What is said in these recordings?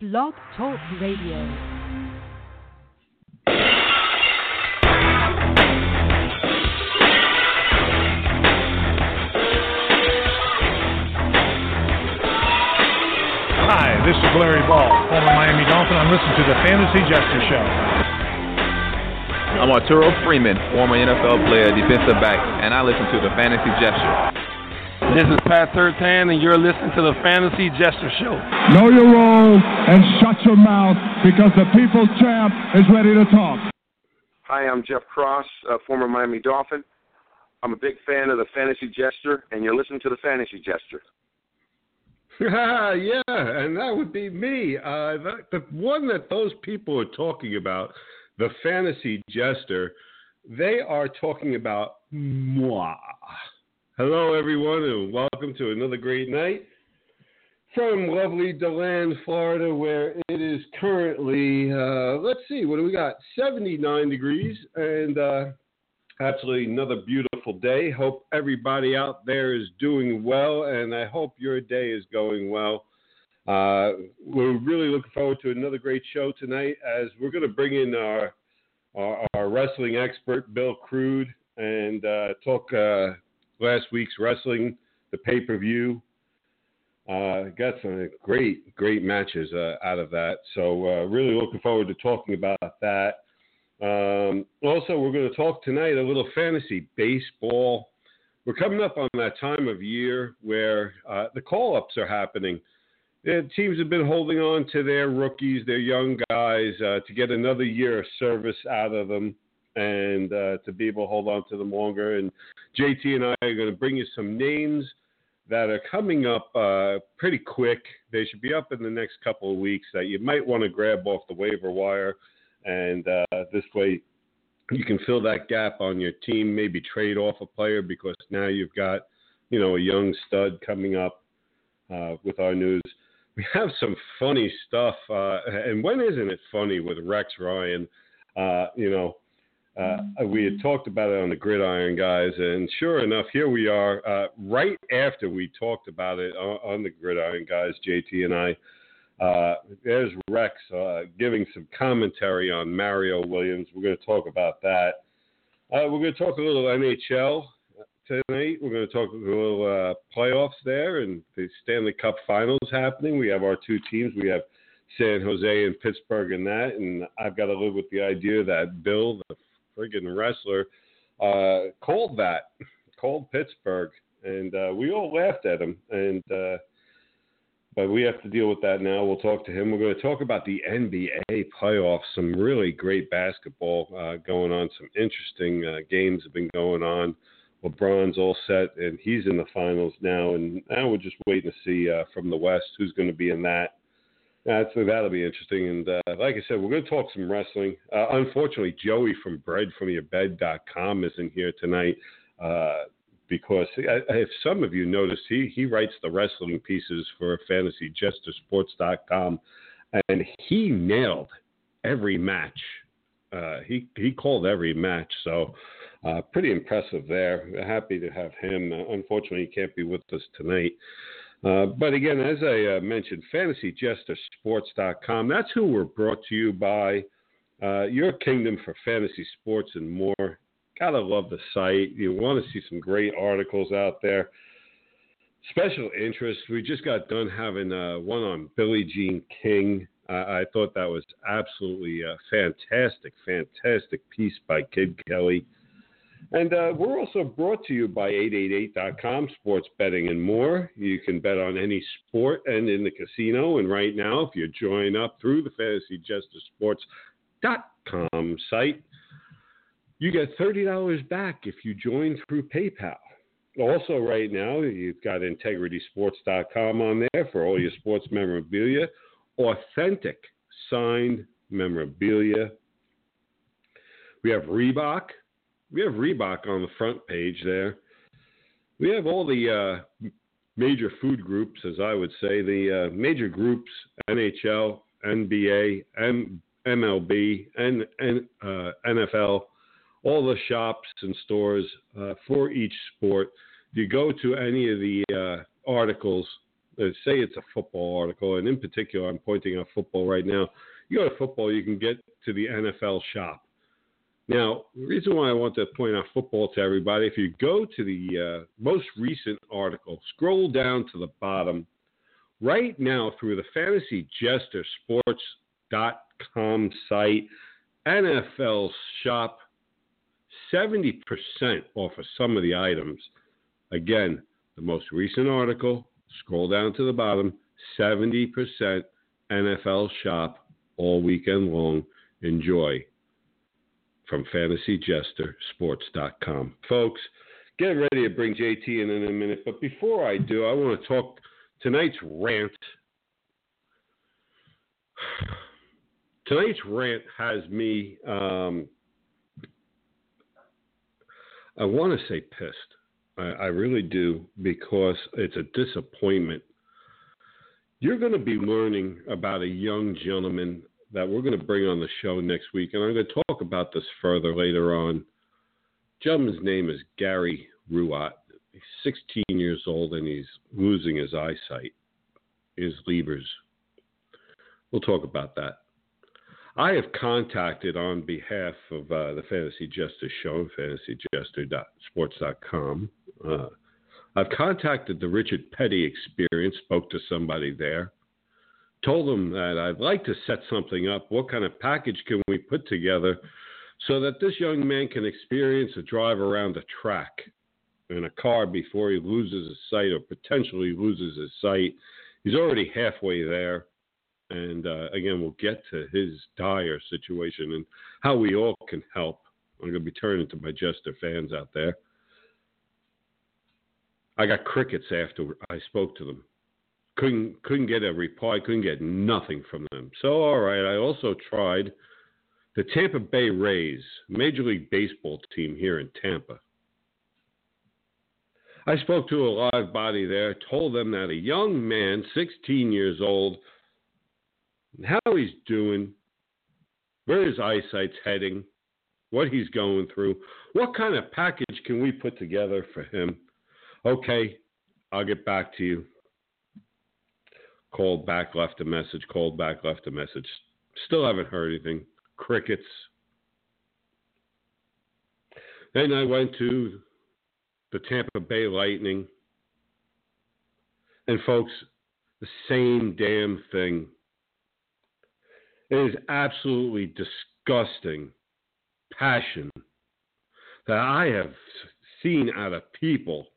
Blog Talk Radio. Hi, this is Larry Ball, former Miami Dolphin. I'm listening to the Fantasy Jester Show. I'm Arturo Freeman, former NFL player, defensive back, and I listen to the Fantasy Jester. This is Pat Sertan, and you're listening to the Fantasy Jester Show. Know your role and shut your mouth because the people's champ is ready to talk. Hi, I'm Jeff Cross, uh, former Miami Dolphin. I'm a big fan of the Fantasy Jester, and you're listening to the Fantasy Jester. yeah, and that would be me. Uh, the, the one that those people are talking about, the fantasy jester, they are talking about moi. Hello, everyone, and welcome to another great night from lovely DeLand, Florida, where it is currently, uh, let's see, what do we got? 79 degrees, and uh, absolutely another beautiful day. Hope everybody out there is doing well, and I hope your day is going well. Uh, we're really looking forward to another great show tonight as we're going to bring in our, our, our wrestling expert, Bill Crude, and uh, talk uh, last week's wrestling, the pay per view. Uh, got some great, great matches uh, out of that. So, uh, really looking forward to talking about that. Um, also, we're going to talk tonight a little fantasy baseball. We're coming up on that time of year where uh, the call ups are happening. The teams have been holding on to their rookies, their young guys, uh, to get another year of service out of them and uh, to be able to hold on to them longer. And JT and I are going to bring you some names that are coming up uh, pretty quick. They should be up in the next couple of weeks that you might want to grab off the waiver wire and uh, this way you can fill that gap on your team. Maybe trade off a player because now you've got you know a young stud coming up uh, with our news. We have some funny stuff, uh, and when isn't it funny with Rex Ryan? Uh, you know. Uh, we had talked about it on the gridiron guys, and sure enough, here we are. Uh, right after we talked about it on, on the gridiron guys, JT and I, uh, there's Rex uh, giving some commentary on Mario Williams. We're going to talk about that. Uh, we're going to talk a little NHL tonight. We're going to talk a little uh, playoffs there and the Stanley Cup Finals happening. We have our two teams. We have San Jose and Pittsburgh in that, and I've got to live with the idea that Bill, the friggin' wrestler, uh, called that, called Pittsburgh, and uh, we all laughed at him. And uh, but we have to deal with that now. We'll talk to him. We're going to talk about the NBA playoffs. Some really great basketball uh, going on. Some interesting uh, games have been going on. LeBron's all set, and he's in the finals now. And now we're just waiting to see uh, from the West who's going to be in that. That's, that'll be interesting. And uh, like I said, we're going to talk some wrestling. Uh, unfortunately, Joey from breadfromyourbed.com isn't here tonight. Uh, because if some of you noticed, he, he writes the wrestling pieces for FantasyJesterSports.com, and he nailed every match. Uh, he he called every match, so uh, pretty impressive there. Happy to have him. Unfortunately, he can't be with us tonight. Uh, but again, as I uh, mentioned, FantasyJesterSports.com. That's who we're brought to you by. Uh, your kingdom for fantasy sports and more Gotta love the site. You want to see some great articles out there. Special interest. We just got done having uh, one on Billie Jean King. I thought that was absolutely a fantastic, fantastic piece by Kid Kelly. And uh, we're also brought to you by 888.com, sports betting and more. You can bet on any sport and in the casino. And right now, if you join up through the FantasyJesterSports.com site, you get $30 back if you join through PayPal. Also, right now, you've got integritysports.com on there for all your sports memorabilia, authentic signed memorabilia. We have Reebok. We have Reebok on the front page there. We have all the uh, major food groups, as I would say, the uh, major groups NHL, NBA, M- MLB, and, uh, NFL all the shops and stores uh, for each sport. If You go to any of the uh, articles uh, say it's a football article, and in particular, I'm pointing out football right now. You go to football, you can get to the NFL shop. Now, the reason why I want to point out football to everybody, if you go to the uh, most recent article, scroll down to the bottom, right now through the Fantasy Jester site, NFL shop, 70% off of some of the items. Again, the most recent article, scroll down to the bottom, 70% NFL shop all weekend long. Enjoy from FantasyJesterSports.com. Folks, get ready to bring JT in in a minute, but before I do, I want to talk tonight's rant. Tonight's rant has me, um, I want to say pissed. I, I really do because it's a disappointment. You're going to be learning about a young gentleman that we're going to bring on the show next week, and I'm going to talk about this further later on. Gentleman's name is Gary Ruott. He's 16 years old and he's losing his eyesight, his levers. We'll talk about that. I have contacted on behalf of uh, the Fantasy Jester Show, fantasyjester.sports.com. Uh, I've contacted the Richard Petty Experience, spoke to somebody there told them that I'd like to set something up. What kind of package can we put together so that this young man can experience a drive around a track in a car before he loses his sight or potentially loses his sight? He's already halfway there. And uh, again, we'll get to his dire situation and how we all can help. I'm going to be turning to my Jester fans out there. I got crickets after I spoke to them couldn't couldn't get a reply, couldn't get nothing from them. So all right, I also tried the Tampa Bay Rays, Major League Baseball team here in Tampa. I spoke to a live body there, told them that a young man, 16 years old, how he's doing, where his eyesight's heading, what he's going through, what kind of package can we put together for him. Okay, I'll get back to you. Called back, left a message, called back, left a message. Still haven't heard anything. Crickets. Then I went to the Tampa Bay Lightning. And folks, the same damn thing. It is absolutely disgusting passion that I have seen out of people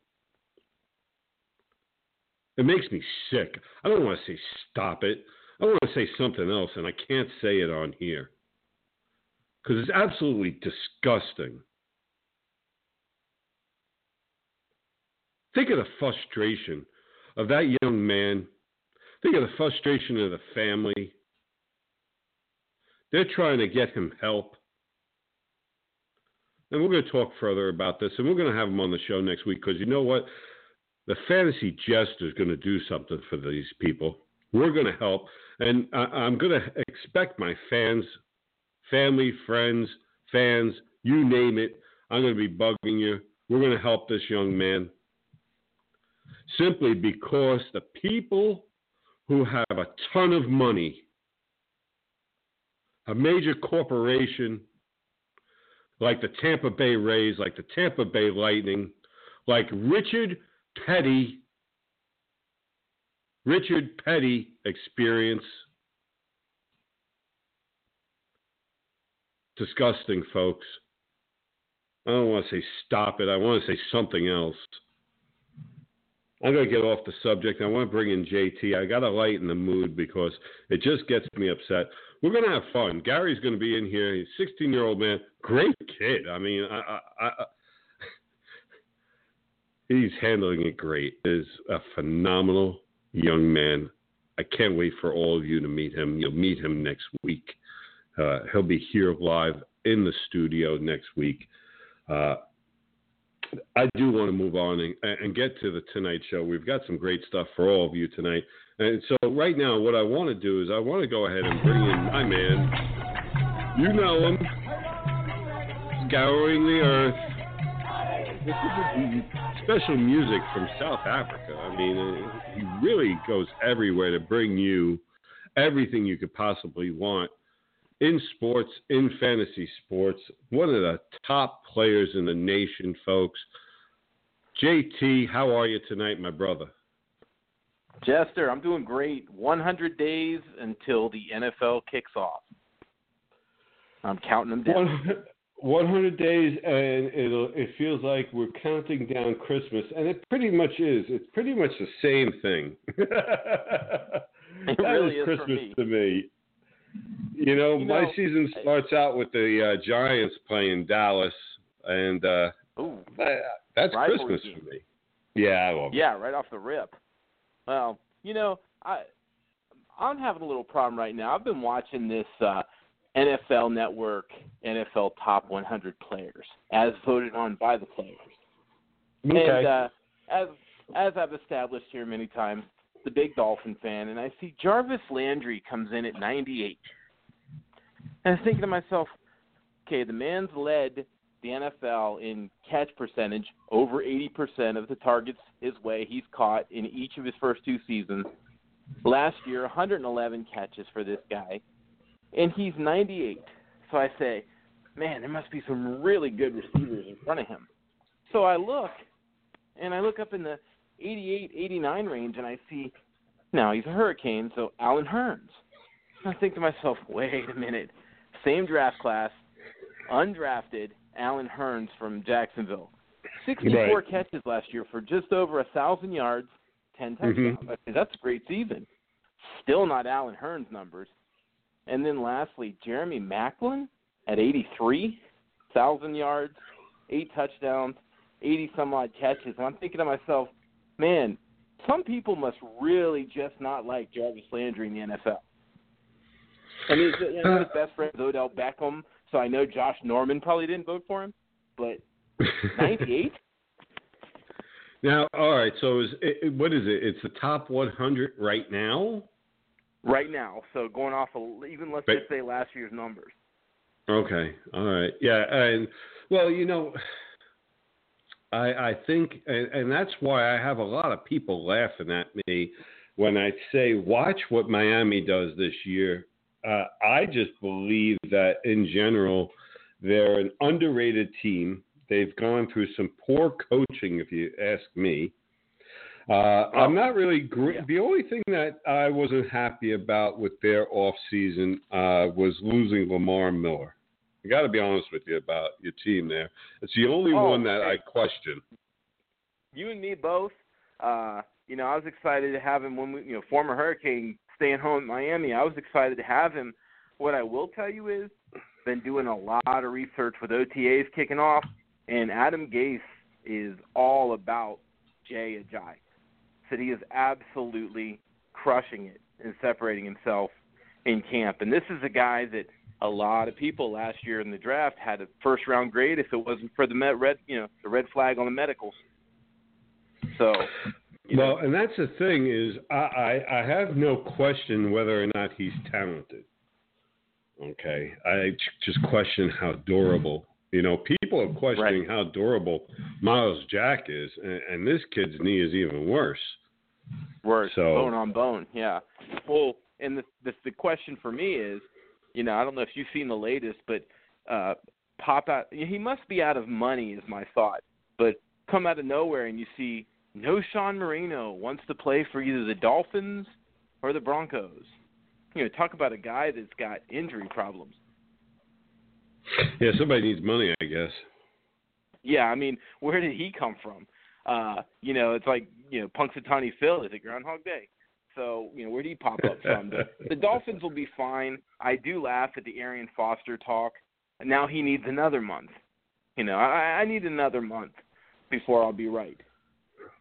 it makes me sick. I don't want to say stop it. I want to say something else, and I can't say it on here because it's absolutely disgusting. Think of the frustration of that young man. Think of the frustration of the family. They're trying to get him help. And we're going to talk further about this, and we're going to have him on the show next week because you know what? The fantasy jester is going to do something for these people. We're going to help, and I, am going to expect my fans, family, friends, fans, you name it. I'm going to be bugging you. We're going to help this young man simply because the people who have a ton of money, a major corporation like the Tampa Bay Rays, like the Tampa Bay Lightning, like Richard Petty, Richard Petty experience. Disgusting, folks. I don't want to say stop it. I want to say something else. I'm going to get off the subject. I want to bring in JT. I got to lighten the mood because it just gets me upset. We're going to have fun. Gary's going to be in here. He's a 16 year old man. Great kid. I mean, I, I, I, He's handling it great. Is a phenomenal young man. I can't wait for all of you to meet him. You'll meet him next week. Uh, he'll be here live in the studio next week. Uh, I do want to move on and, and, get to the Tonight Show. We've got some great stuff for all of you tonight. And so, right now, what I want to do is I want to go ahead and bring in my man. You know him, scouring the earth special music from South Africa. I mean, uh, he really goes everywhere to bring you everything you could possibly want in sports, in fantasy sports. One of the top players in the nation, folks. JT, how are you tonight, my brother? Jester, I'm doing great. 100 days until the NFL kicks off. I'm counting them down. 100 days, and it'll, it feels like we're counting down Christmas, and it pretty much is. It's pretty much the same thing. it that really is is Christmas me. to me. You know, You my season starts out with the uh, Giants playing Dallas, and uh, Ooh, that's Christmas game. for me. Yeah, I love it. yeah, right off the rip. Well, you know, I I'm having a little problem right now. I've been watching this uh, NFL Network NFL Top 100 Players as voted on by the players. Okay. And uh, as as I've established here many times, the big Dolphin fan, and I see Jarvis Landry comes in at 98. And I'm thinking to myself, okay, the man's led the NFL in catch percentage over 80% of the targets his way he's caught in each of his first two seasons. Last year, 111 catches for this guy, and he's 98. So I say, man, there must be some really good receivers in front of him. So I look, and I look up in the 88, 89 range, and I see now he's a Hurricane, so Allen Hurns. I think to myself, wait a minute, same draft class, undrafted Allen Hurns from Jacksonville, 64 Right. catches last year for just over a thousand yards, 10 mm-hmm. touchdowns. I say, That's a great season. Still not Allen Hurns numbers. And then lastly, Jeremy Maclin at 83, thousand yards, eight touchdowns, 80 some odd catches. And I'm thinking to myself, man, some people must really just not like Jarvis Landry in the NFL. I mean, you know, his best friend is Odell Beckham, so I know Josh Norman probably didn't vote for him, but 98? now, all right. So, is it, what is it? It's the top 100 right now. Right now. So going off of, even let's But- just say last year's numbers. Okay. All right. Yeah. And well, you know, I I think, and, and that's why I have a lot of people laughing at me when I say, "Watch what Miami does this year." Uh, I just believe that in general, they're an underrated team. They've gone through some poor coaching, if you ask me. Uh, I'm not really. Gr- Yeah. The only thing that I wasn't happy about with their off season uh, was losing Lamar Miller. I got to be honest with you about your team there. It's the only Oh, one that I question. You and me both. Uh, you know, I was excited to have him when we, you know, former Hurricane staying home in Miami. I was excited to have him. What I will tell you is, been doing a lot of research with OTAs kicking off, and Adam Gase is all about Jay Ajayi. Said he is absolutely crushing it and separating himself in camp. And this is a guy that a lot of people last year in the draft had a first round grade if it wasn't for the med, red, you know, the red flag on the medicals. So, you Well, and that's the thing is, I, I I have no question whether or not he's talented. Okay, I just question how durable. You know, people are questioning how durable Myles Jack is, and, and this kid's knee is even worse. worse so- bone on bone. Yeah. Well, and the, the the question for me is, you know, I don't know if you've seen the latest, but uh pop out. He must be out of money, is my thought. But come out of nowhere and you see no Sean Marino wants to play for either the Dolphins or the Broncos. You know, talk about a guy that's got injury problems. Yeah, somebody needs money, I guess. Yeah, I mean, where did he come from? Uh, you know, it's like, you know, Punxsutawney Phil is it Groundhog Day. So, you know, where did he pop up from? The, the Dolphins will be fine. I do laugh at the Arian Foster talk. Now he needs another month. You know, I, I need another month before I'll be right.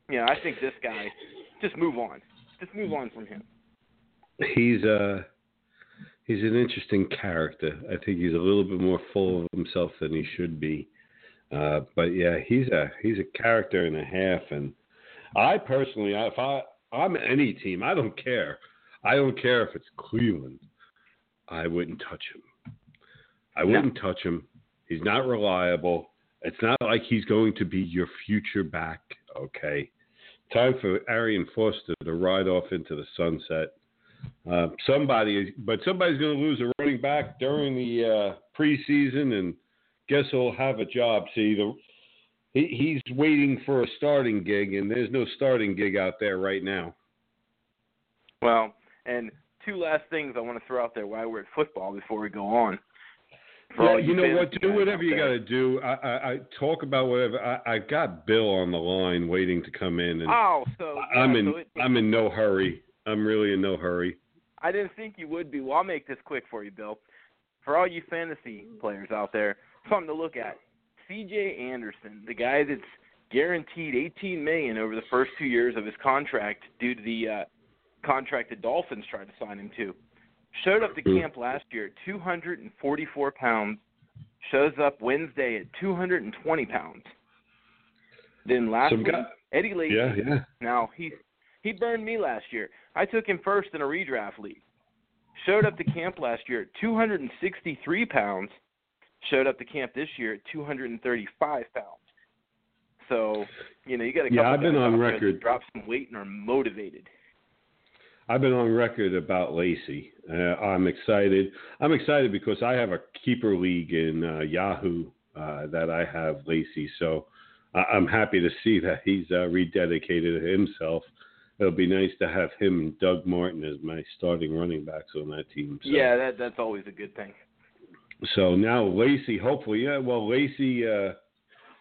You know, I think this guy, just move on. Just move on from him. He's uh he's an interesting character. I think he's a little bit more full of himself than he should be. Uh, but yeah, he's a he's a character and a half. And I personally, if I I'm any team, I don't care. I don't care if it's Cleveland. I wouldn't touch him. I wouldn't touch him. He's not reliable. It's not like he's going to be your future back. Okay, time for Arian Foster to ride off into the sunset. Uh, somebody, but somebody's going to lose a running back during the uh, preseason, and guess he'll have a job. See, the, he, he's waiting for a starting gig, and there's no starting gig out there right now. Well, and two last things I want to throw out there while we're at football before we go on. Yeah, all you know what? Do whatever you got to do. I, I, I talk about whatever. I, I got Bill on the line waiting to come in, and Oh, so yeah, I'm in. so it, I'm in no hurry. I'm really in no hurry. I didn't think you would be. Well, I'll make this quick for you, Bill. For all you fantasy players out there, something to look at. C.J. Anderson, the guy that's guaranteed 18 million over the first two years of his contract due to the uh, contract the Dolphins tried to sign him to, showed up to Hmm. camp last year at 244 pounds. Shows up Wednesday at 220 pounds. Then last Some week, guy- Eddie Lacy. Yeah, yeah. Now he he burned me last year. I took him first in a redraft league. Showed up to camp last year at 263 pounds. Showed up to camp this year at 235 pounds. So you know you got to Yeah, I've been on out there that record. Drop some weight and are motivated. I've been on record about Lacy. Uh, I'm excited. I'm excited because I have a keeper league in uh, Yahoo uh, that I have Lacy. So I- I'm happy to see that he's uh, rededicated himself. It'll be nice to have him and Doug Martin as my starting running backs on that team. So. Yeah, that that's always a good thing. So now Lacy, hopefully, yeah. Well, Lacy, uh,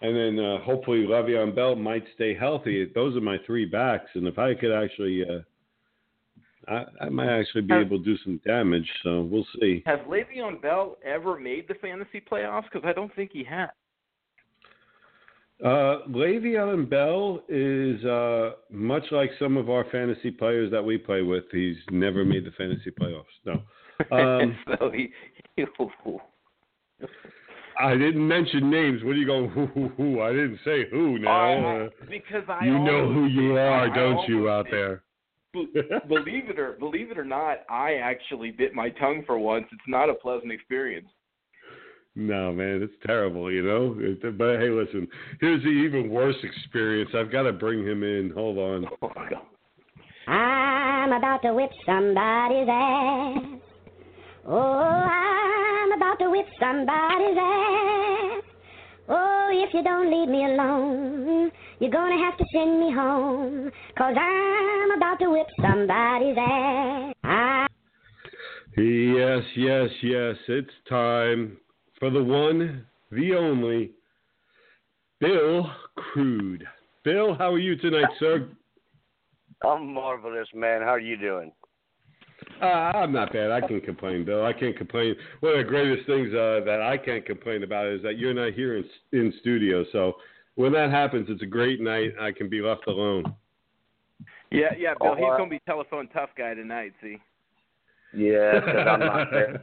and then uh, hopefully Le'Veon Bell might stay healthy. Those are my three backs, and if I could actually, uh, I, I might actually be Have- able to do some damage. So we'll see. Has Le'Veon Bell ever made the fantasy playoffs? Because I don't think he has. Uh, Le'Veon Bell is uh, much like some of our fantasy players that we play with. He's never made the fantasy playoffs. No. Um, so he, he I didn't mention names. What are you going? Who, who, who? I didn't say who. Now Uh, because I you know who you are, I don't you, out did. there? Believe it or believe it or not, I actually bit my tongue for once. It's not a pleasant experience. No, man, it's terrible, you know. But hey, listen, here's the even worse experience. I've got to bring him in. Hold on. Oh, I'm about to whip somebody's ass. Oh, I'm about to whip somebody's ass. Oh, if you don't leave me alone, you're gonna have to send me home. Cause I'm about to whip somebody's ass. I Yes, yes, yes. It's time for the one, the only, Bill Crude. Bill, how are you tonight, sir? I'm marvelous, man. How are you doing? Uh, I'm not bad. I can't complain, Bill. I can't complain. One of the greatest things uh, that I can't complain about is that you're not here in, in studio. So when that happens, it's a great night. I can be left alone. Yeah, yeah, Bill. Oh, He's uh, gonna be telephone tough guy tonight. See. Yeah, 'cause I'm not there.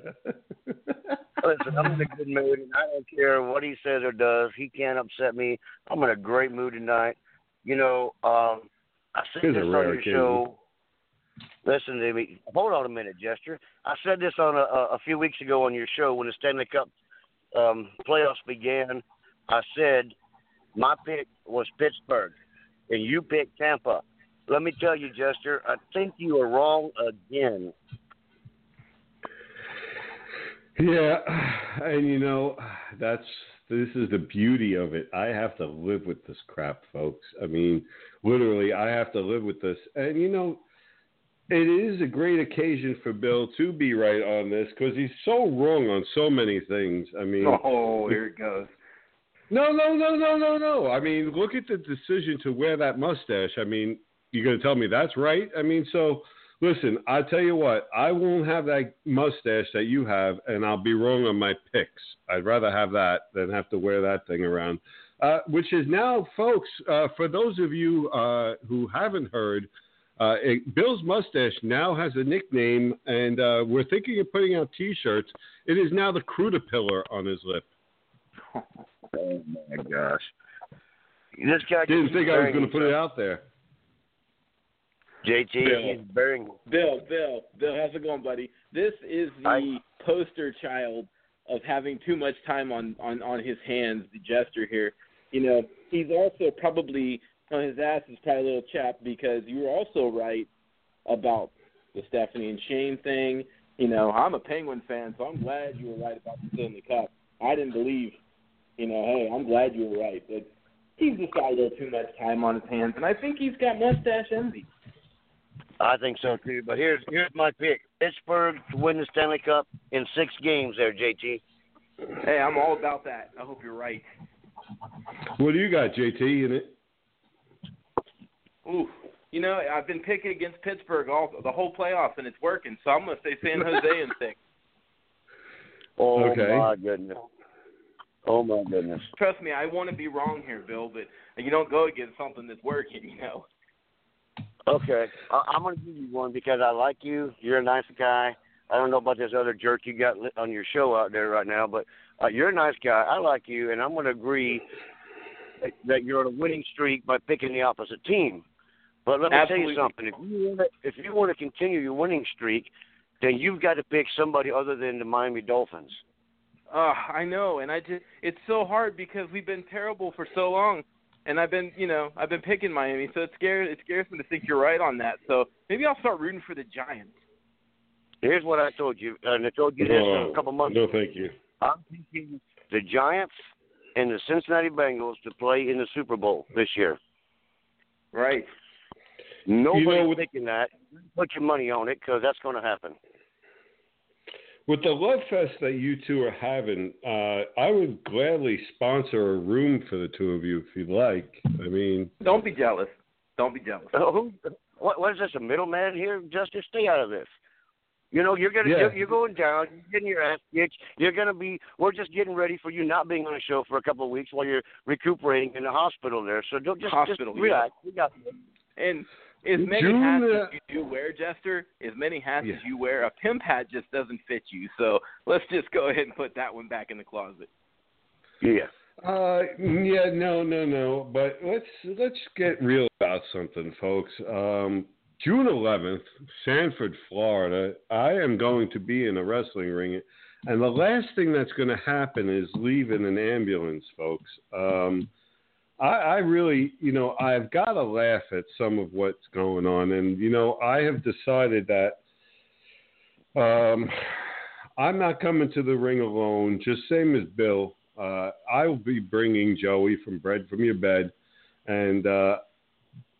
Listen, I'm in a good mood, and I don't care what he says or does. He can't upset me. I'm in a great mood tonight. You know, um, I said Here's a this on your occasion. show. Listen to me. Hold on a minute, Jester. I said this on a, a a few weeks ago on your show when the Stanley Cup um, playoffs began. I said my pick was Pittsburgh, and you picked Tampa. Let me tell you, Jester, I think you are wrong again. Yeah, and you know, that's this is the beauty of it. I have to live with this crap, folks. I mean, literally, I have to live with this. And you know, it is a great occasion for Bill to be right on this because he's so wrong on so many things. I mean, Oh, here it goes. no, no, no, no, no, no. I mean, look at the decision to wear that mustache. I mean, you're going to tell me that's right? I mean, so listen, I tell you what, I won't have that mustache that you have, and I'll be wrong on my picks. I'd rather have that than have to wear that thing around. Uh, which is now, folks, uh, for those of you uh, who haven't heard, uh, it, Bill's mustache now has a nickname, and uh, we're thinking of putting out T-shirts. It is now the Crudapillar on his lip. Oh my gosh. This guy Didn't think I was going to put it out there. Bill. he's burying. Bill, Bill, Bill, how's it going, buddy? This is the I- poster child of having too much time on on on his hands. The jester here, you know, he's also probably on his ass is probably a little chapped because you were also right about the Stephanie and Shane thing. You know, I'm a Penguin fan, so I'm glad you were right about the Stanley Cup. I didn't believe, you know, hey, I'm glad you were right, but he's just got a little too much time on his hands, and I think he's got mustache envy. I think so too. But here's here's my pick: Pittsburgh to win the Stanley Cup in six games. There, JT. Hey, I'm all about that. I hope you're right. What do you got, JT, in it? Ooh, you know, I've been picking against Pittsburgh all the whole playoffs, and it's working. So I'm going to say San Jose in six. Oh Okay. my goodness. Oh my goodness. Trust me, I want to be wrong here, Bill, but you don't go against something that's working. You know. Okay, I, I'm going to give you one because I like you. You're a nice guy. I don't know about this other jerk you got li- on your show out there right now, but uh, you're a nice guy. I like you, and I'm going to agree that- that you're on a winning streak by picking the opposite team. But let me Absolutely. tell you something. If you want to, if you want to continue your winning streak, then you've got to pick somebody other than the Miami Dolphins. Uh, I know, and I just it's so hard because we've been terrible for so long, and I've been you know I've been picking Miami, so it scares it scares me to think you're right on that. So maybe I'll start rooting for the Giants. Here's what I told you, uh, and I told you this a couple months No, ago. thank you. I'm picking the Giants and the Cincinnati Bengals to play in the Super Bowl this year. Right. Nobody's You know, with- thinking that. Put your money on it because that's going to happen. With the love fest that you two are having, uh, I would gladly sponsor a room for the two of you if you'd like. I mean, Don't be jealous. Don't be jealous. Oh, who, what, what is this? A middleman here, Justice? Stay out of this. You know, you're gonna Yeah. you're, you're going down. You're getting your ass kicked. You're gonna be. We're just getting ready for you not being on the show for a couple of weeks while you're recuperating in the hospital there. So don't just Hospital, just relax. We got And as many June, hats uh, as you do wear, Jester, as many hats Yeah. as you wear, a pimp hat just doesn't fit you. So let's just go ahead and put that one back in the closet. yeah. Uh, yeah, no, no, no. But let's let's get real about something, folks. Um, June 11th, Sanford, Florida. I am going to be in a wrestling ring, and the last thing that's going to happen is leave in an ambulance, folks. Um, I, I really, you know, I've got to laugh at some of what's going on, and you know, I have decided that. Um, I'm not coming to the ring alone, just same as Bill. Uh, I will be bringing Joey from Bread from Your Bed, and uh,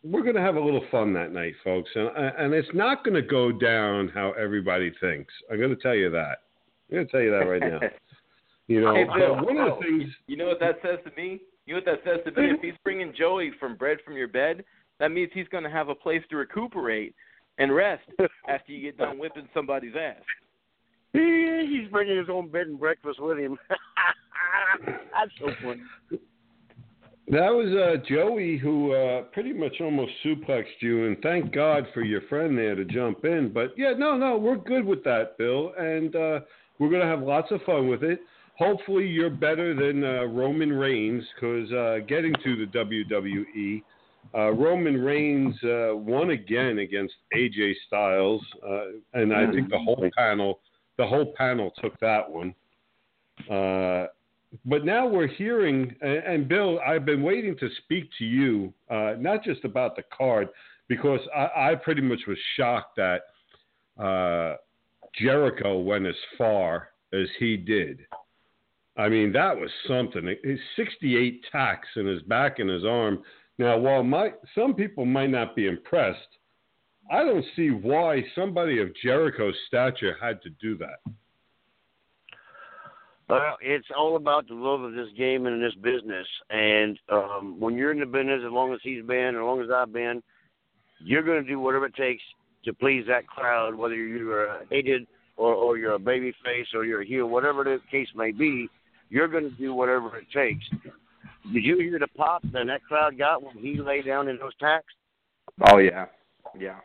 we're going to have a little fun that night, folks. And, and it's not going to go down how everybody thinks. I'm going to tell you that. I'm going to tell you that right now. You know, Hey, Bill, one of the things. You know what that says to me? You know what that says to me? If he's bringing Joey from bread from your bed, that means he's going to have a place to recuperate and rest after you get done whipping somebody's ass. He, he's bringing his own bed and breakfast with him. that's so funny. That was uh, Joey who uh, pretty much almost suplexed you, and thank God for your friend there to jump in. But yeah, no, no, we're good with that, Bill, and uh, we're going to have lots of fun with it. Hopefully, you're better than uh, Roman Reigns because uh, getting to the WWE, uh, Roman Reigns uh, won again against AJ Styles, uh, and I think the whole panel, the whole panel took that one. Uh, but now we're hearing, and, and Bill, I've been waiting to speak to you, uh, not just about the card, because I, I pretty much was shocked that uh, Jericho went as far as he did. I mean, that was something. His 68 tacks in his back and his arm. Now, while my some people might not be impressed, I don't see why somebody of Jericho's stature had to do that. Well, it's all about the love of this game and this business. And um, when you're in the business, as long as he's been, as long as I've been, you're going to do whatever it takes to please that crowd, whether you're hated or, or you're a baby face or you're a heel, whatever the case may be. You're going to do whatever it takes. Did you hear the pop that that crowd got when he lay down in those tacks? Oh yeah, yeah,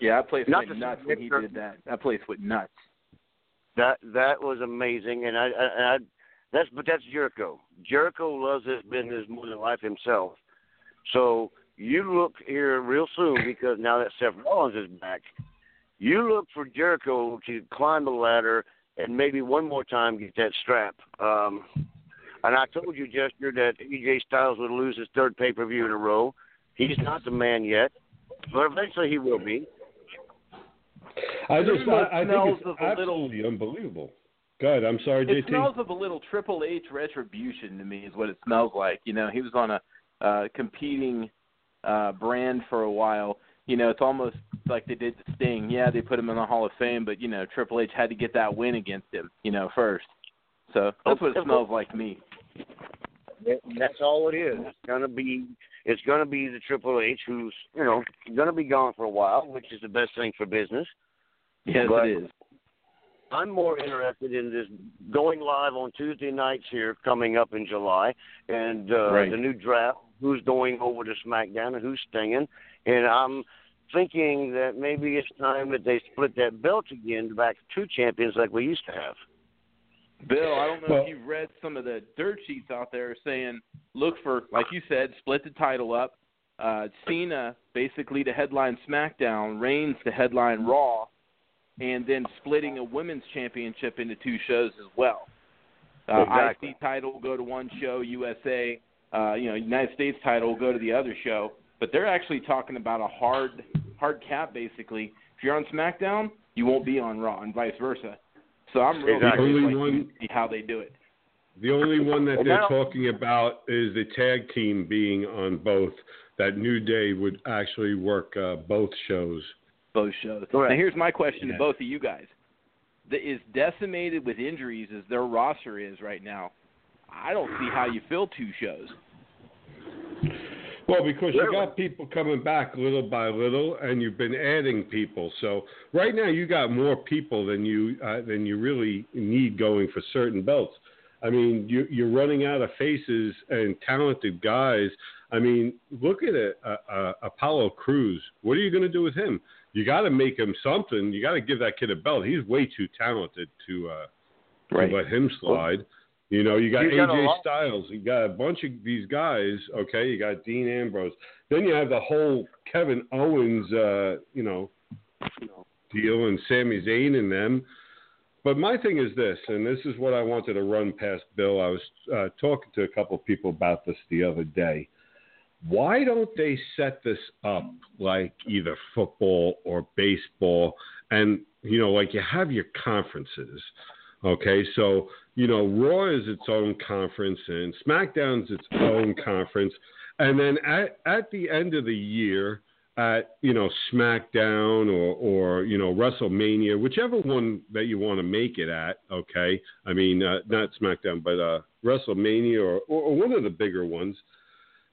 yeah. That place Not went nuts when he did that. That place went nuts. That that was amazing, and I, I, I that's but that's Jericho. Jericho loves this business more than life himself. So you look here real soon because now that Seth Rollins is back, you look for Jericho to climb the ladder and maybe one more time get that strap. Um, And I told you, Jester, that AJ Styles would lose his third pay per view in a row. He's not the man yet, but eventually he will be. I just I, I smells think it's of a little- unbelievable. God, I'm sorry, It JT. smells of a little Triple H retribution to me, is what it smells like. You know, he was on a uh, competing uh, brand for a while. You know, it's almost like they did the Sting. Yeah, they put him in the Hall of Fame, but you know, Triple H had to get that win against him. You know, first. So that's what it smells like to me. That's all it is. It's gonna be it's gonna be the Triple H who's you know gonna be gone for a while, which is the best thing for business. Yes, But it is. I'm more interested in this going live on Tuesday nights here coming up in July, and uh, Right. the new draft. Who's going over to SmackDown and who's stinging? And I'm thinking that maybe it's time that they split that belt again back to two champions like we used to have. Bill, I don't know Well- if you've read some of the dirt sheets out there saying look for, like you said, split the title up. Uh, Cena basically to headline SmackDown, Reigns to headline Raw, and then splitting a women's championship into two shows as well. Uh, Exactly. IC title will go to one show, USA, uh, you know, United States title will go to the other show. But they're actually talking about a hard, hard cap basically. If you're on SmackDown, you won't be on Raw, and vice versa. So I'm really Exactly. curious Only like, one- to see how they do it. The only one that And they're now- talking about is the tag team being on both. That New Day would actually work uh, both shows. both shows. Correct. Now, here's my question Yeah. to both of you guys: the, Is decimated with injuries as their roster is right now? I don't see how you fill two shows. Well, because you got people coming back little by little, and you've been adding people. So right now, you got more people than you uh, than you really need going for certain belts. I mean, you, you're running out of faces and talented guys. I mean, look at it, uh, uh, Apollo Crews. What are you going to do with him? You got to make him something. You got to give that kid a belt. He's way too talented to uh, to let him slide. You know, you got You AJ lot- Styles. You got a bunch of these guys. Okay, you got Dean Ambrose. Then you have the whole Kevin Owens, uh, you know, deal and Sami Zayn and them. But my thing is this, and this is what I wanted to run past Bill. I was uh, talking to a couple of people about this the other day. Why don't they set this up like either football or baseball? And, you know, like you have your conferences. Okay, so, you know, Raw is its own conference and SmackDown's its own conference. And then at, at the end of the year, at you know SmackDown or or you know WrestleMania, whichever one that you want to make it at. Okay, I mean uh, not SmackDown, but uh, WrestleMania or, or or one of the bigger ones,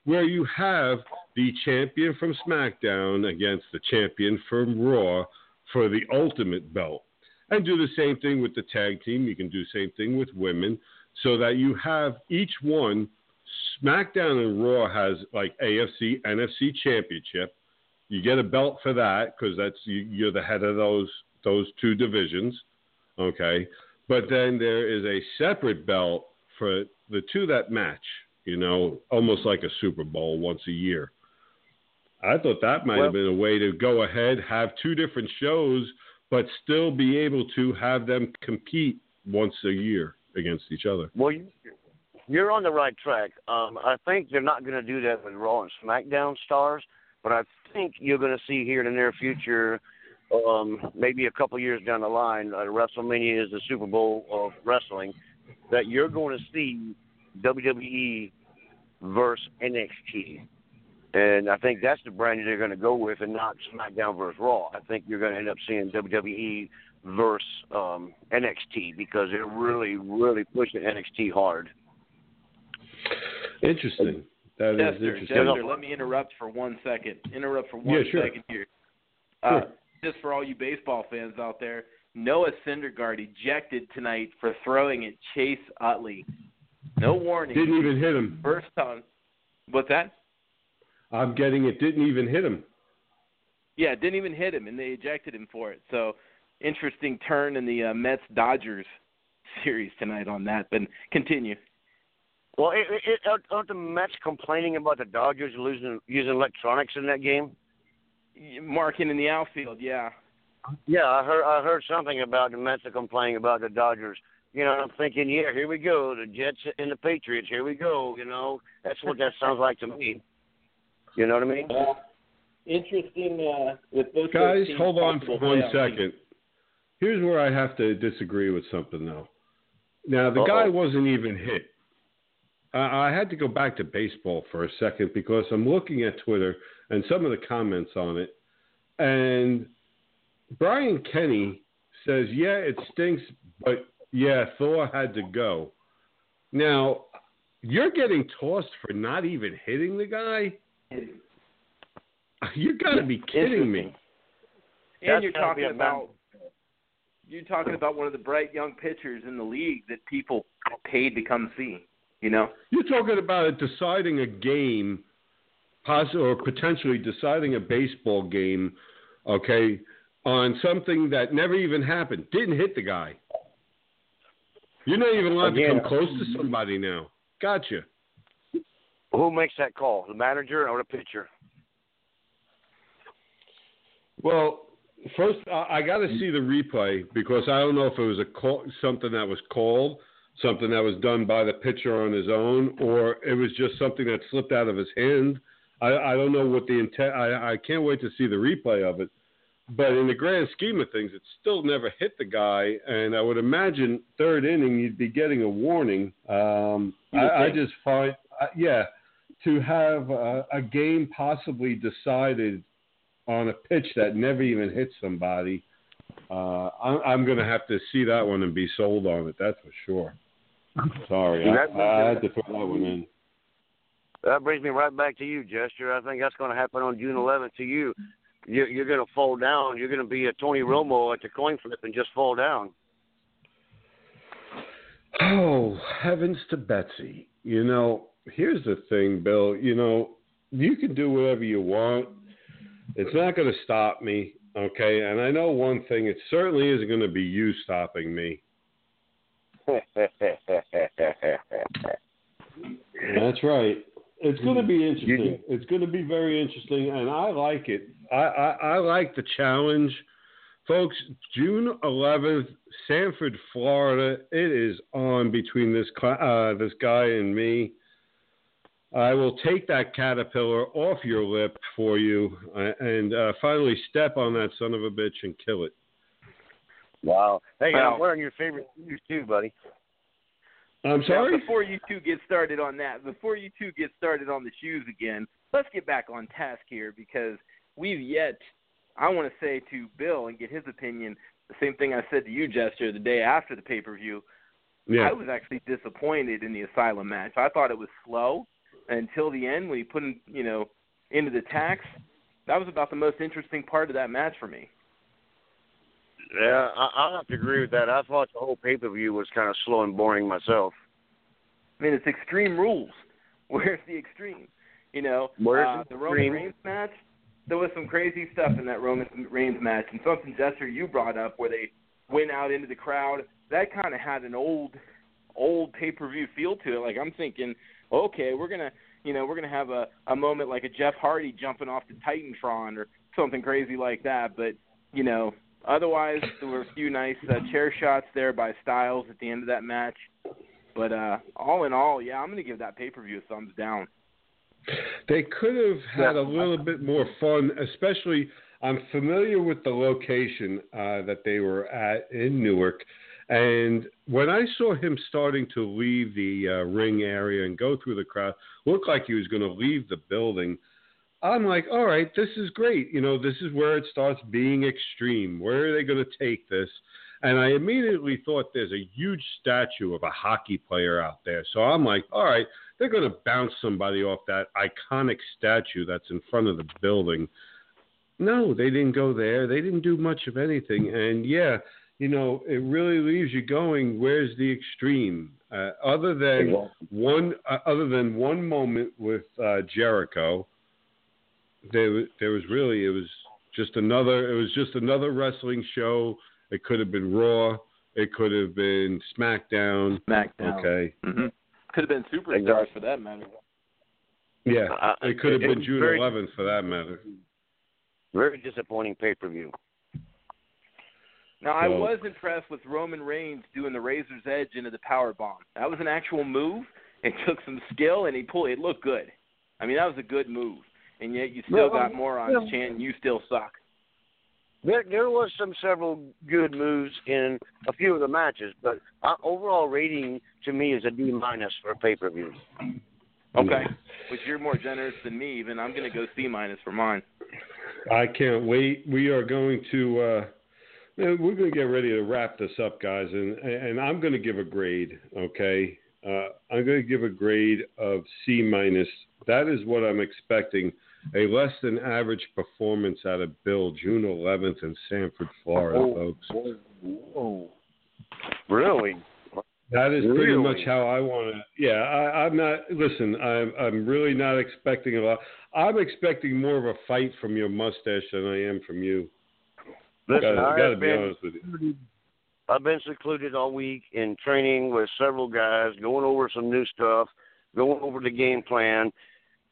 where you have the champion from SmackDown against the champion from Raw for the ultimate belt, and do the same thing with the tag team. You can do the same thing with women, so that you have each one. SmackDown and Raw has like AFC, NFC championship you get a belt for that because that's you, you're the head of those those two divisions, okay. But then there is a separate belt for the two that match. You know, almost like a Super Bowl once a year. I thought that might have been a way to go ahead, have two different shows, but still be able to have them compete once a year against each other. Well, you, you're on the right track. Um, I think they're not going to do that with Raw and SmackDown stars, but I think you're going to see here in the near future, um, maybe a couple years down the line, uh, WrestleMania is the Super Bowl of wrestling, that you're going to see WWE versus NXT. And I think that's the brand they're going to go with, and not SmackDown versus Raw. I think you're going to end up seeing WWE versus um, NXT because they're really, really pushing NXT hard. Interesting. That is Jester, interesting. Jester, let me interrupt for one second. Interrupt for one Yeah, sure. second here. Uh, Sure. Just for all you baseball fans out there, Noah Syndergaard ejected tonight for throwing at Chase Utley. No warning. Didn't even hit him. First time. What's that? I'm getting it. Didn't even hit him. Yeah, it didn't even hit him, and they ejected him for it. So, interesting turn in the uh, Mets Dodgers series tonight on that. But continue. Well, it, it, it, aren't- aren't the Mets complaining about the Dodgers losing using electronics in that game? Marking in the outfield, yeah. Yeah, I heard I heard something about the Mets are complaining about the Dodgers You know, I'm thinking, yeah, here we go, the Jets and the Patriots. Here we go. You know, that's what that sounds like to me. You know what I mean? Uh, interesting uh, with both Guys, hold on for one second. one. Here's where I have to disagree with something, though. Now, the guy Uh-oh. wasn't even hit. I I had to go back to baseball for a second because I'm looking at Twitter and some of the comments on it. And Brian Kenny says, yeah, it stinks, but yeah, Thor had to go. Now, you're getting tossed for not even hitting the guy? You got to be kidding me. And That's you're talking about you're talking about one of the bright young pitchers in the league that people paid to come see. You know, You're talking about it deciding a game, poss- or potentially deciding a baseball game, okay, on something that never even happened. Didn't hit the guy. You're not even allowed to come close to somebody now. Gotcha. Who makes that call? The manager or the pitcher? Well, first I, I got to see the replay because I don't know if it was a call, something that was called, something that was done by the pitcher on his own, or it was just something that slipped out of his hand. I, I don't know what the intent. I, I can't wait to see the replay of it. But in the grand scheme of things, it still never hit the guy, and I would imagine third inning you'd be getting a warning. Um, I, I just find, uh, yeah, to have a, a game possibly decided on a pitch that never even hit somebody, uh, I'm, I'm going to have to see that one and be sold on it. That's for sure. Sorry, I, I had to throw that one in. That brings me right back to you, Jester. I think that's going to happen on June 11th to you. You're, you're going to fall down. You're going to be a Tony Romo at the coin flip and just fall down. Oh, heavens to Betsy. You know, here's the thing, Bill. You know, you can do whatever you want. It's not going to stop me, okay? And I know one thing, it certainly isn't going to be you stopping me. That's right. It's going to be interesting. It's going to be very interesting, and I like it. I, I, I like the challenge. Folks, June 11th, Sanford, Florida. It is on between this uh, this guy and me. I will take that caterpillar off your lip for you uh, and uh, finally step on that son of a bitch and kill it. wow. Hey, Well- I'm wearing your favorite shoes too, buddy. I'm Now, sorry? before you two get started on that, before you two get started on the shoes again, let's get back on task here because we've yet. I want to say to Bill and get his opinion the same thing I said to you, Jester, the day after the pay per view. Yeah. I was actually disappointed in the Asylum match. I thought it was slow until the end when he put him, you know, into the tax. That was about the most interesting part of that match for me. Yeah, I, I'll have to agree with that. I thought the whole pay per view was kind of slow and boring myself. I mean, it's extreme rules. Where's the extreme? You know, Where's uh, the the Roman? Reigns match. There was some crazy stuff in that Roman Reigns match, and something Jester you brought up where they went out into the crowd. That kind of had an old, old pay per view feel to it. Like I'm thinking, okay, we're gonna, you know, we're gonna have a a moment like a Jeff Hardy jumping off the Titantron or something crazy like that. But you know, otherwise there were a few nice uh, chair shots there by Styles at the end of that match. But uh all in all, yeah, I'm gonna give that pay per view a thumbs down. They could have had a little bit more fun, especially. I'm familiar with the location uh, that they were at in Newark, and when I saw him starting to leave the uh, ring area and go through the crowd, looked like he was going to leave the building. I'm like, all right, this is great. You know, this is where it starts being extreme. Where are they going to take this? And I immediately thought there's a huge statue of a hockey player out there. So I'm like, all right, they're going to bounce somebody off that iconic statue that's in front of the building. No, they didn't go there. They didn't do much of anything. And yeah, you know, it really leaves you going, where's the extreme? Uh, other than one, uh, other than one moment with uh, Jericho, there was, there was really it was just another it was just another wrestling show. It could have been Raw. It could have been SmackDown. SmackDown. Okay. Mm-hmm. Could have been Superstars for that matter. Yeah. Uh, It could have been was June very- 11th for that matter. Very disappointing pay per view. Now I was impressed with Roman Reigns doing the Razor's Edge into the power bomb. That was an actual move. It took some skill, and he pulled. It looked good. I mean, that was a good move. And yet you still Well, got morons yeah. chanting, "You still suck." There, there was some several good moves in a few of the matches, but uh, overall rating to me is a D minus for a pay per view. Okay. Which you're more generous than me. Even I'm going to go C minus for mine. I can't wait. We are going to uh we're going to get ready to wrap this up, guys, and and I'm going to give a grade. Okay, uh, I'm going to give a grade of C minus. That is what I'm expecting. A less than average performance out of Bill, June 11th in Sanford, Florida, Oh, folks. Oh, really? That is pretty Really? much how I want to. Yeah, I, I'm not. Listen, I'm I'm really not expecting a lot. I'm expecting more of a fight from your mustache than I am from you. Listen, gotta, I gotta have be been honest with you. I've been secluded all week in training with several guys, going over some new stuff, going over the game plan.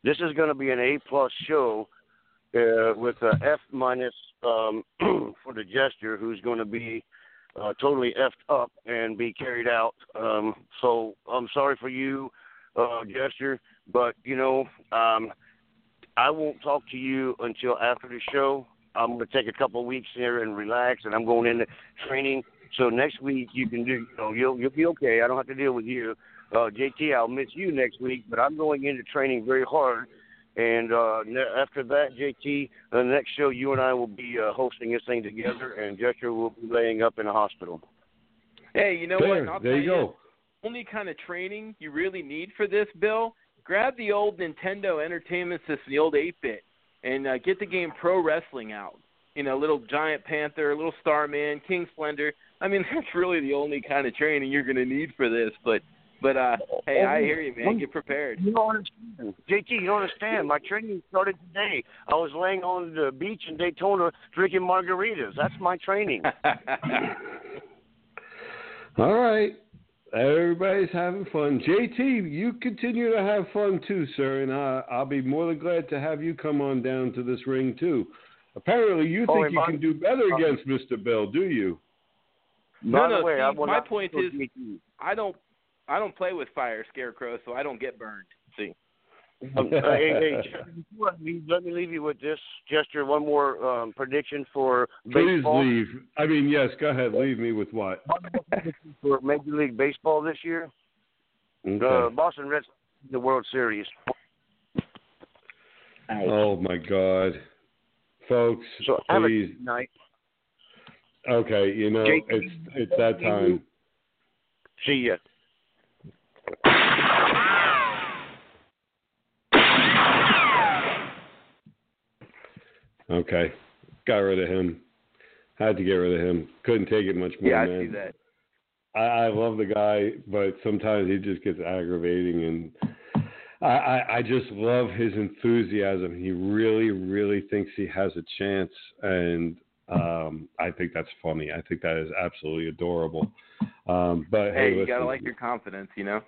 This is going to be an A plus show uh, with a F minus um, for the Jester, who's going to be uh, totally effed up and be carried out. Um, so I'm sorry for you, uh, Jester, but you know um, I won't talk to you until after the show. I'm going to take a couple of weeks here and relax, and I'm going into training. So next week you can do, you know, you'll you'll be okay. I don't have to deal with you. Uh, JT, I'll miss you next week, but I'm going into training very hard. And uh, ne- after that, JT, the next show you and I will be uh, hosting this thing together, and Jester will be laying up in a hospital. Hey, you know There, what? I'll there you go. only kind of training you really need for this, Bill, grab the old Nintendo Entertainment System, the old 8-bit, and uh, get the game Pro Wrestling out. You know, little Giant Panther, little Starman, King Splendor. I mean, that's really the only kind of training you're going to need for this. But, but uh, hey, I hear you, man. Get prepared. You don't understand. JT, you don't understand. My training started today. I was laying on the beach in Daytona drinking margaritas. That's my training. All right. Everybody's having fun. JT, you continue to have fun too, sir, and I, I'll be more than glad to have you come on down to this ring too. Apparently, you think and you can do better against Mr. Bell, do you? No, By no, the way, see, my point is- I don't, I don't play with fire, Scarecrow, so I don't get burned. See. Um, uh, hey, hey, Jester, before I leave, let me leave you with this gesture. One more um, prediction for Please baseball. Please leave. I mean, yes, go ahead. Leave me with what? for Major League Baseball this year. Okay. Uh, Boston Red Sox win the World Series. Oh my God, folks, So have a please. good night. Okay, you know JT, it's it's that time. See ya. Okay, got rid of him. Had to get rid of him. Couldn't take it much more, Yeah, I man. see that. I, I love the guy, but sometimes he just gets aggravating, and I, I, I just love his enthusiasm. He really, really thinks he has a chance, and um, I think that's funny. I think that is absolutely adorable. Um, but Hey, hey, you gotta like your confidence, you know.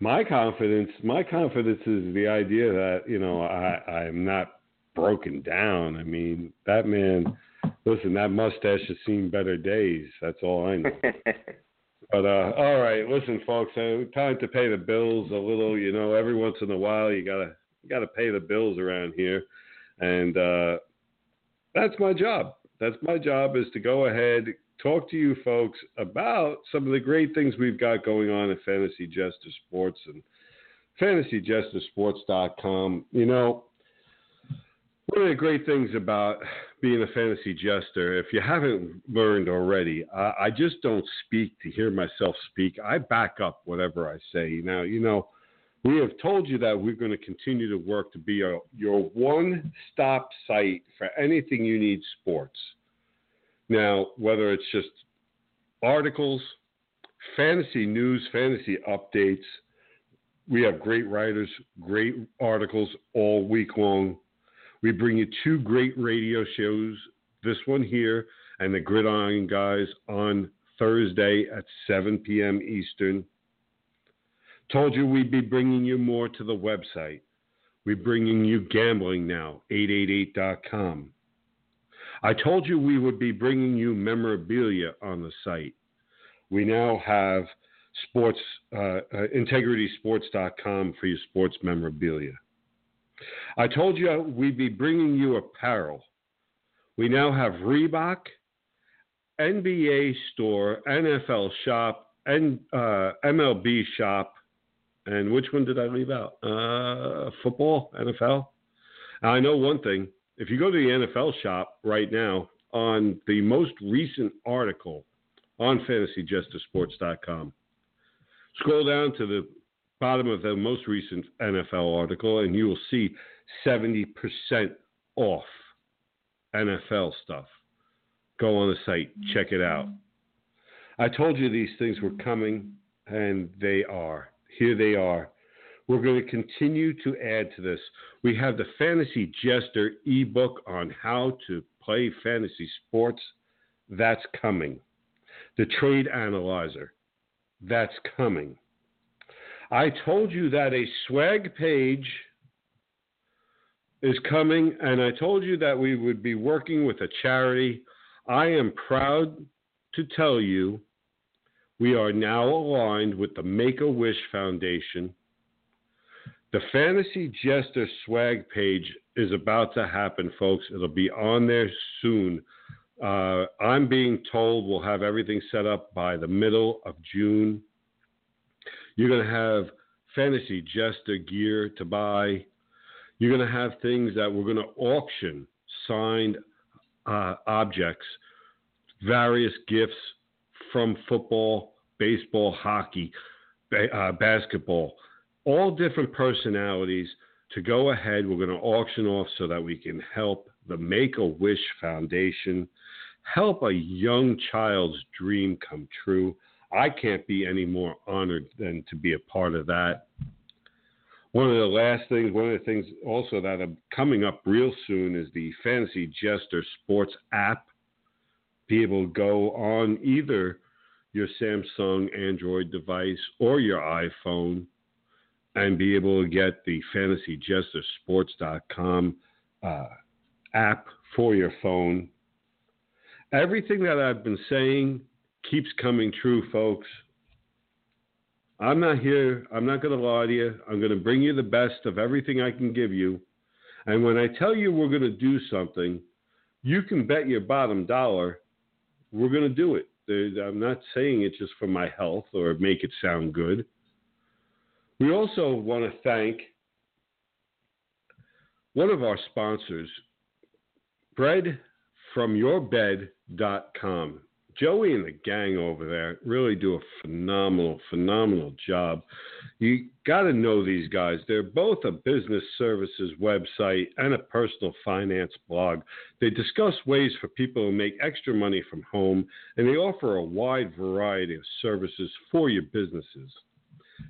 my confidence, my confidence is the idea that you know I, I'm not broken down. I mean, that man. Listen, that mustache has seen better days. That's all I know. But uh, all right, listen, folks. Uh, time to pay the bills a little. You know, every once in a while, you gotta you gotta pay the bills around here, and uh, that's my job. That's my job is to go ahead talk to you folks about some of the great things we've got going on at Fantasy Jester Sports and FantasyJesterSports.com. You know, one of the great things about being a fantasy jester, if you haven't learned already, I, just don't speak to hear myself speak. I back up whatever I say. Now, you know, we have told you that we're going to continue to work to be a, your one stop site for anything you need sports. Now, whether it's just articles, fantasy news, fantasy updates, we have great writers, great articles all week long. We bring you two great radio shows, this one here and the Gridiron Guys on Thursday at 7 p.m. Eastern. Told you we'd be bringing you more to the website. We're bringing you gambling now, 888.com. I told you we would be bringing you memorabilia on the site. We now have sports uh, uh, integritysports.com for your sports memorabilia. I told you we'd be bringing you apparel. We now have Reebok, NBA store, NFL shop, and uh, MLB shop, and which one did I leave out? Uh, football, NFL. I know one thing. If you go to the NFL shop right now, on the most recent article on fantasyjestersports.com, scroll down to the bottom of the most recent NFL article, and you will see 70% off NFL stuff. Go on the site, check it out. I told you these things were coming, and they are. Here they are. We're going to continue to add to this. We have the Fantasy Jester ebook on how to play fantasy sports. That's coming. The Trade Analyzer. That's coming. I told you that a swag page is coming, and I told you that we would be working with a charity. I am proud to tell you we are now aligned with the Make a Wish Foundation. The Fantasy Jester swag page is about to happen, folks. It'll be on there soon. Uh, I'm being told we'll have everything set up by the middle of June. You're going to have Fantasy Jester gear to buy. You're going to have things that we're going to auction, signed uh, objects, various gifts from football, baseball, hockey, uh, basketball, all different personalities to go ahead. We're going to auction off so that we can help the Make a Wish Foundation help a young child's dream come true. I can't be any more honored than to be a part of that. One of the last things, one of the things also that are coming up real soon is the Fantasy Jester Sports app. Be able to go on either your Samsung Android device or your iPhone and be able to get the FantasyJesterSports.com uh, app for your phone. Everything that I've been saying keeps coming true, folks. I'm not here. I'm not going to lie to you. I'm going to bring you the best of everything I can give you. And when I tell you we're going to do something, you can bet your bottom dollar we're going to do it. I'm not saying it just for my health or make it sound good. We also want to thank one of our sponsors, breadfromyourbed.com. Joey and the gang over there really do a phenomenal, phenomenal job. You got to know these guys. They're both a business services website and a personal finance blog. They discuss ways for people to make extra money from home, and they offer a wide variety of services for your businesses.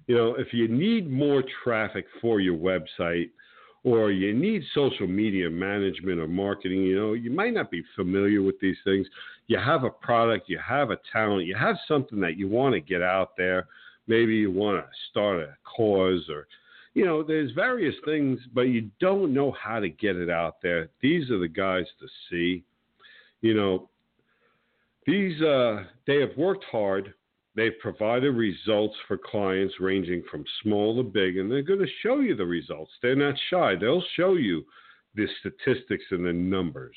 You know, if you need more traffic for your website, or you need social media management or marketing, you know, you might not be familiar with these things. You have a product, you have a talent, you have something that you want to get out there. Maybe you want to start a cause or, you know, there's various things, but you don't know how to get it out there. These are the guys to see. You know, these, uh, they have worked hard They've provided results for clients ranging from small to big, and they're going to show you the results. They're not shy. They'll show you the statistics and the numbers.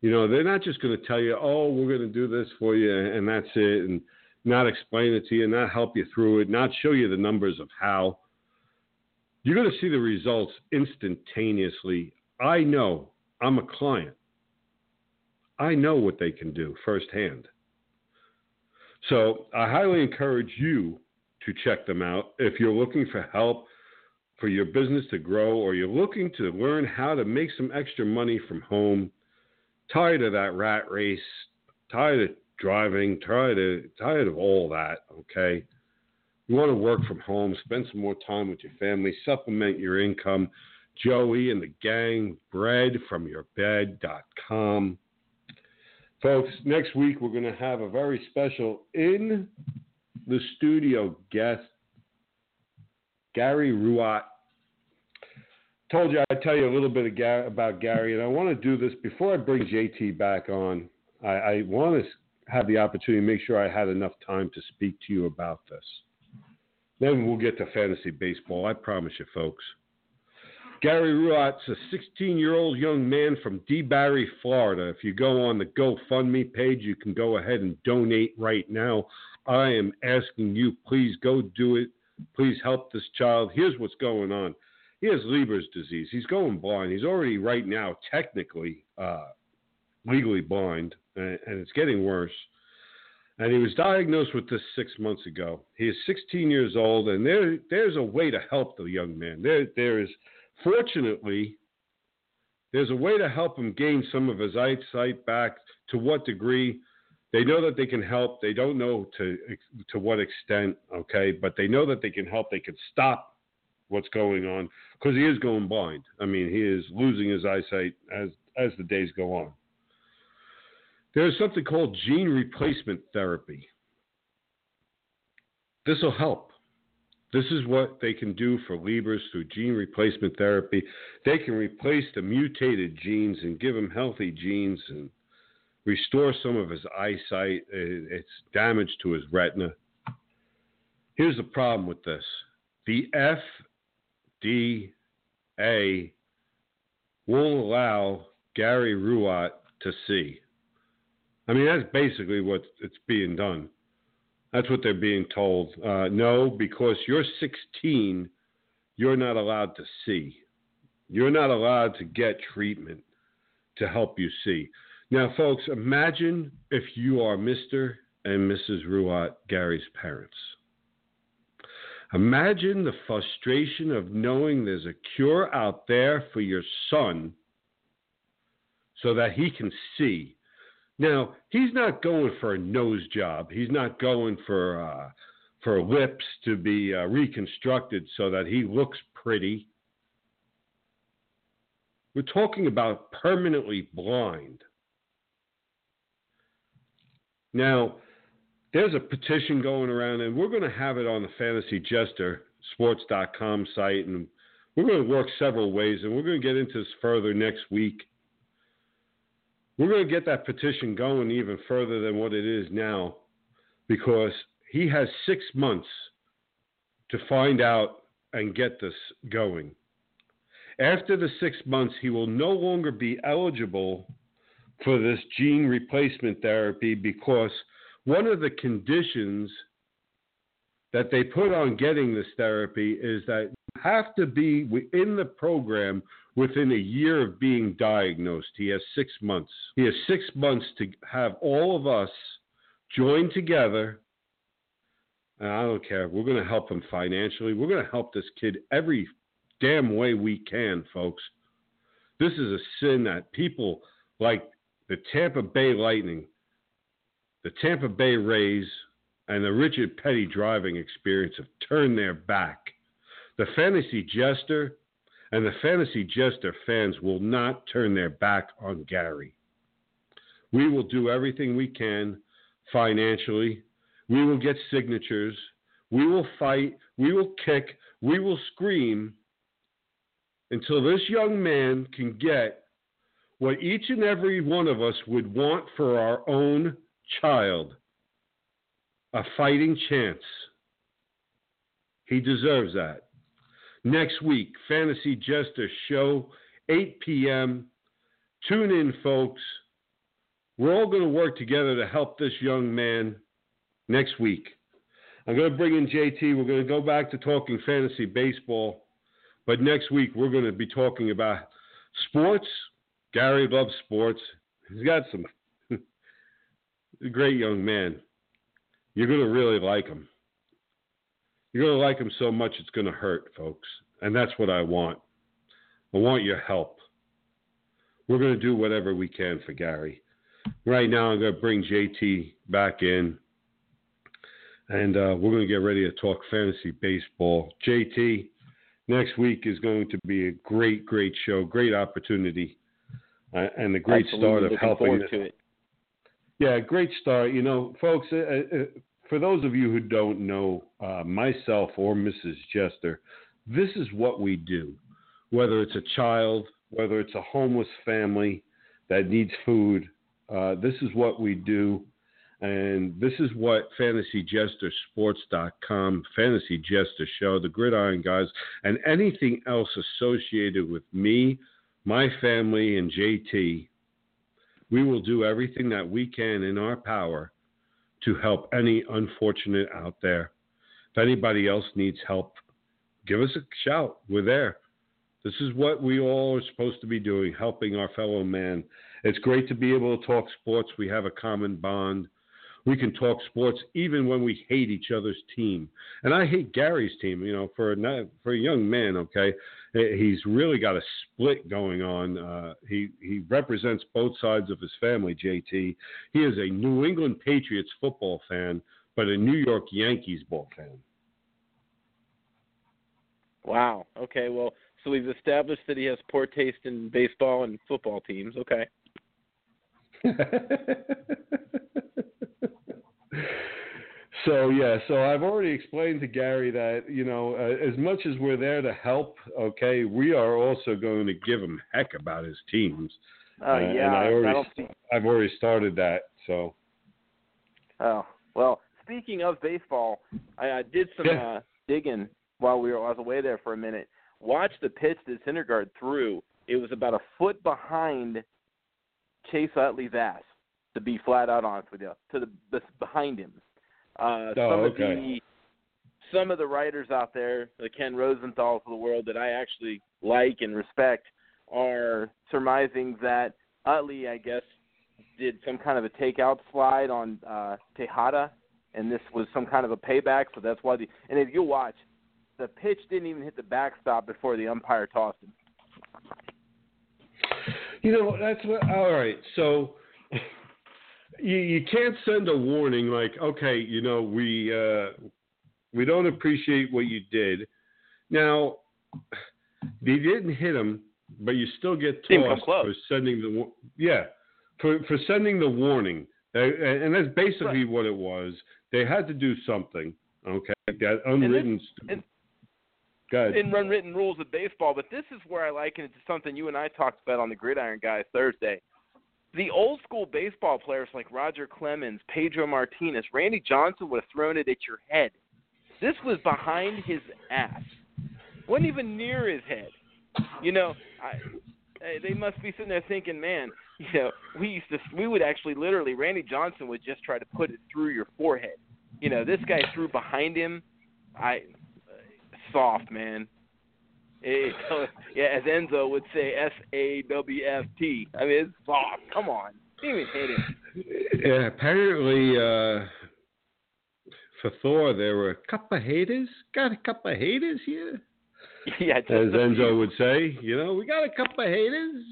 You know, they're not just going to tell you, oh, we're going to do this for you, and that's it, and not explain it to you, not help you through it, not show you the numbers of how. You're going to see the results instantaneously. I know I'm a client. I know what they can do firsthand. So I highly encourage you to check them out if you're looking for help for your business to grow or you're looking to learn how to make some extra money from home. Tired of that rat race, tired of driving, tired of tired of all that, okay? You want to work from home, spend some more time with your family, supplement your income. Joey and the gang, bread from your bed.com. Folks, next week we're going to have a very special in the studio guest, Gary Ruat. Told you I'd tell you a little bit Gar- about Gary, and I want to do this before I bring JT back on. I, I want to have the opportunity to make sure I had enough time to speak to you about this. Then we'll get to fantasy baseball. I promise you, folks. Gary Ruot's a 16 year old young man from DeBary, Florida. If you go on the GoFundMe page, you can go ahead and donate right now. I am asking you, please go do it. Please help this child. Here's what's going on. He has Leber's disease. He's going blind. He's already, right now, technically, uh, legally blind, and, and it's getting worse. And he was diagnosed with this six months ago. He is 16 years old, and there, there's a way to help the young man. There, there is, fortunately, there's a way to help him gain some of his eyesight back. To what degree? They know that they can help. They don't know to to what extent, okay, but they know that they can help. They can stop what's going on because he is going blind. I mean, he is losing his eyesight as as the days go on. There's something called gene replacement therapy. This will help. This is what they can do for Leber's through gene replacement therapy. They can replace the mutated genes and give him healthy genes and restore some of his eyesight. It's damage to his retina. Here's the problem with this the FDA won't allow Gary Ruot to see. I mean, that's basically what it's being done. That's what they're being told. Uh, no, because you're 16, you're not allowed to see. You're not allowed to get treatment to help you see. Now, folks, imagine if you are Mr. and Mrs. Ruot, Gary's parents. Imagine the frustration of knowing there's a cure out there for your son so that he can see. Now, he's not going for a nose job. He's not going for uh, for lips to be uh, reconstructed so that he looks pretty. We're talking about permanently blind. Now, there's a petition going around, and we're going to have it on the Fantasy Jester Sports.com site, and we're going to work several ways, and we're going to get into this further next week. We're going to get that petition going even further than what it is now because he has six months to find out and get this going. After the six months, he will no longer be eligible for this gene replacement therapy because one of the conditions that they put on getting this therapy is that you have to be in the program within a year of being diagnosed. He has six months. He has six months to have all of us join together. And I don't care. We're going to help him financially. We're going to help this kid every damn way we can, folks. This is a sin that people like the Tampa Bay Lightning, the Tampa Bay Rays, and the Richard Petty driving experience have turned their back. The Fantasy Jester and the Fantasy Jester fans will not turn their back on Gary. We will do everything we can financially. We will get signatures. We will fight. We will kick. We will scream until this young man can get what each and every one of us would want for our own child a fighting chance. He deserves that. Next week, Fantasy Jester Show, 8 p.m. Tune in, folks. We're all going to work together to help this young man next week. I'm going to bring in JT. We're going to go back to talking fantasy baseball. But next week, we're going to be talking about sports. Gary loves sports. He's got some great young man. You're going to really like him. You're going to like him so much it's going to hurt, folks. And that's what I want. I want your help. We're going to do whatever we can for Gary. Right now, I'm going to bring JT back in. And uh, we're going to get ready to talk fantasy baseball. JT, next week is going to be a great, great show, great opportunity, uh, and a great Absolutely. start of Looking helping. forward to it. Yeah, great start. You know, folks, uh, uh, for those of you who don't know uh, myself or Mrs. Jester, this is what we do. whether it's a child, whether it's a homeless family that needs food. Uh, this is what we do. And this is what FantasyJesterSports.com, Fantasy Jester Show, the Gridiron Guys, and anything else associated with me, my family, and JT, we will do everything that we can in our power to help any unfortunate out there. If anybody else needs help, give us a shout. We're there. This is what we all are supposed to be doing, helping our fellow man. It's great to be able to talk sports. We have a common bond. We can talk sports even when we hate each other's team. And I hate Gary's team. You know, for a for a young man, okay, he's really got a split going on. Uh, he he represents both sides of his family. JT. He is a New England Patriots football fan, but a New York Yankees ball fan. Wow. Okay. Well, so we've established that he has poor taste in baseball and football teams. Okay. so yeah, so I've already explained to Gary that you know uh, as much as we're there to help, okay, we are also going to give him heck about his teams. Oh uh, yeah, I already, see... I've already started that. So. Oh well, speaking of baseball, I, I did some yeah. uh, digging while we were I was away there for a minute. Watch the pitch that Syndergaard threw. It was about a foot behind Chase Utley's ass. To be flat out honest with you, to the behind him. Uh, oh, some okay. of the some of the writers out there, the Ken Rosenthal's of the world that I actually like and respect, are surmising that Utley, I guess, did some kind of a takeout slide on uh, Tejada, and this was some kind of a payback. So that's why the and if you watch, the pitch didn't even hit the backstop before the umpire tossed him. You know, that's what. All right, so you you can't send a warning like, okay, you know, we uh, we don't appreciate what you did. Now, they didn't hit him, but you still get tossed for sending the yeah for for sending the warning, and that's basically right. what it was. They had to do something. Okay, that unwritten. And, in unwritten rules of baseball, but this is where I liken it to something you and I talked about on the Gridiron Guys Thursday. The old school baseball players like Roger Clemens, Pedro Martinez, Randy Johnson would have thrown it at your head. This was behind his ass. wasn't even near his head. You know, I, they must be sitting there thinking, man, you know, we used to, we would actually literally, Randy Johnson would just try to put it through your forehead. You know, this guy threw behind him. I uh, soft, man. It, yeah, as Enzo would say, S A W F T. I mean, it's soft. Come on, even hit him. Yeah, apparently uh, for Thor there were a couple of haters. Got a couple of haters here. Yeah, as Enzo would say, you know, we got a couple of haters.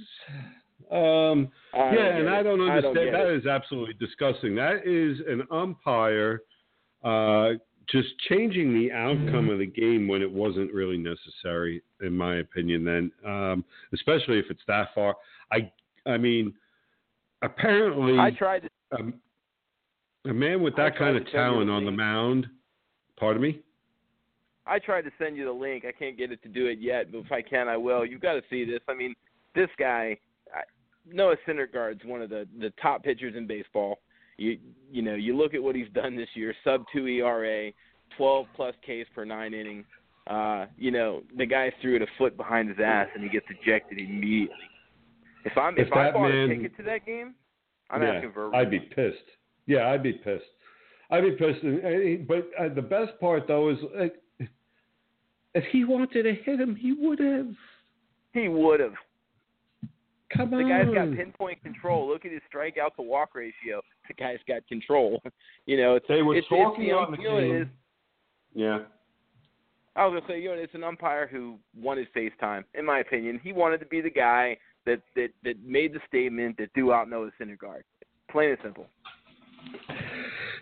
Um, yeah, and I don't understand. I don't that it. is absolutely disgusting. That is an umpire uh, just changing the outcome of the game when it wasn't really necessary, in my opinion. Then, um, especially if it's that far, I, I mean, apparently, I tried to. Um, a man with that kind of talent on the mound. Pardon me. I tried to send you the link. I can't get it to do it yet, but if I can, I will. You've got to see this. I mean, this guy, I, Noah Syndergaard's one of the the top pitchers in baseball. You you know you look at what he's done this year: sub two ERA, 12 plus Ks per nine inning. Uh, you know the guy threw it a foot behind his ass and he gets ejected immediately. If I'm if, If I bought man- a ticket to that game, I'm yeah, asking for. A I'd be pissed. Yeah, I'd be pissed. I'd be pissed. But uh, the best part though is, like, if he wanted to hit him, he would have. He would have. Come The on. guy's got pinpoint control. Look at his strikeout to walk ratio. The guy's got control. you know, it's They were it's, talking it's, on the you know what it game. is? Yeah. I was gonna say, you know, it's an umpire who wanted face time. In my opinion, he wanted to be the guy that that that made the statement that threw out Noah Syndergaard. Plain and simple.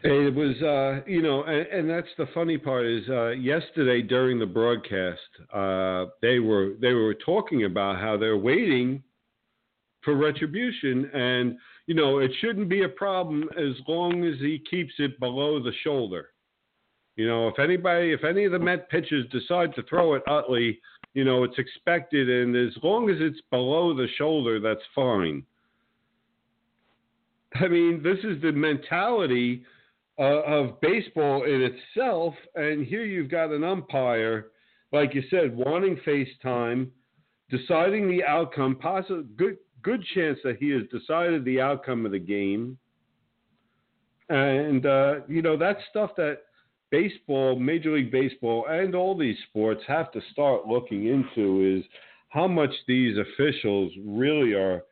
It was, uh, you know, and, and that's the funny part is uh, yesterday during the broadcast, uh, they were they were talking about how they're waiting for retribution, and you know, it shouldn't be a problem as long as he keeps it below the shoulder. You know, if anybody, if any of the Met pitchers decide to throw at Utley, You know, it's expected, and as long as it's below the shoulder, that's fine. I mean, this is the mentality uh, of baseball in itself, and here you've got an umpire, like you said, wanting face time, deciding the outcome. Possible good good chance that he has decided the outcome of the game, and uh, you know that's stuff that baseball, Major League Baseball, and all these sports have to start looking into is how much these officials really are.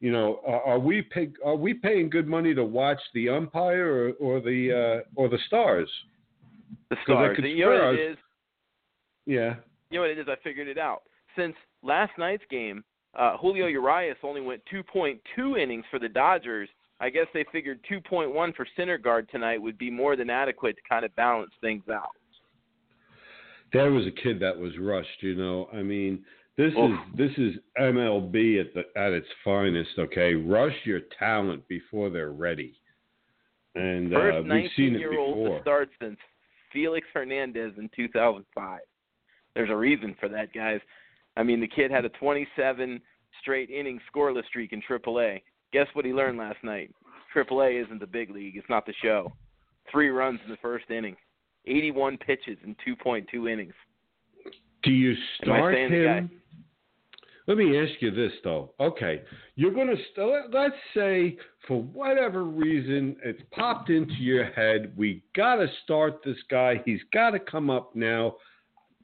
You know, are, are we pay, are we paying good money to watch the umpire or, or the uh, or the stars? The stars. You know what it is? Yeah. You know what it is? I figured it out. Since last night's game, uh, Julio Urias only went 2.2 innings for the Dodgers. I guess they figured 2.1 for Syndergaard tonight would be more than adequate to kind of balance things out. There was a kid that was rushed. You know, I mean, this Oof. is this is MLB at the at its finest. Okay, rush your talent before they're ready, and uh, First we've seen it 19-year-old to before. start since Felix Hernandez in 2005. There's a reason for that, guys. I mean, the kid had a 27 straight inning scoreless streak in AAA. Guess what he learned last night? AAA isn't the big league. It's not the show. Three runs in the first inning, 81 pitches in 2.2 innings. Do you start saying the guy? him? Let me ask you this though. Okay, you're going to st- let's say for whatever reason it's popped into your head. We got to start this guy. He's got to come up now.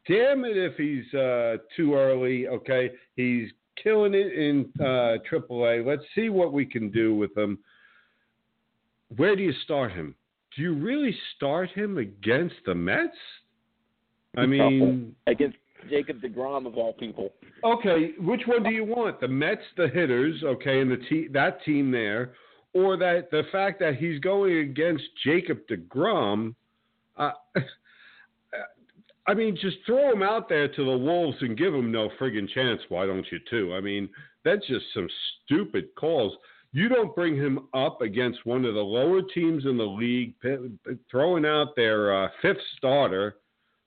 Damn it if he's uh, too early. Okay, he's killing it in uh, AAA. Let's see what we can do with him. Where do you start him? Do you really start him against the Mets? I mean, against Jacob Degrom of all people. Okay, which one do you want? The Mets, the hitters, okay, and the te- that team there, or that the fact that he's going against Jacob Degrom? Uh, I mean, just throw him out there to the wolves and give him no friggin' chance. Why don't you too? I mean, that's just some stupid calls. You don't bring him up against one of the lower teams in the league, throwing out their uh, fifth starter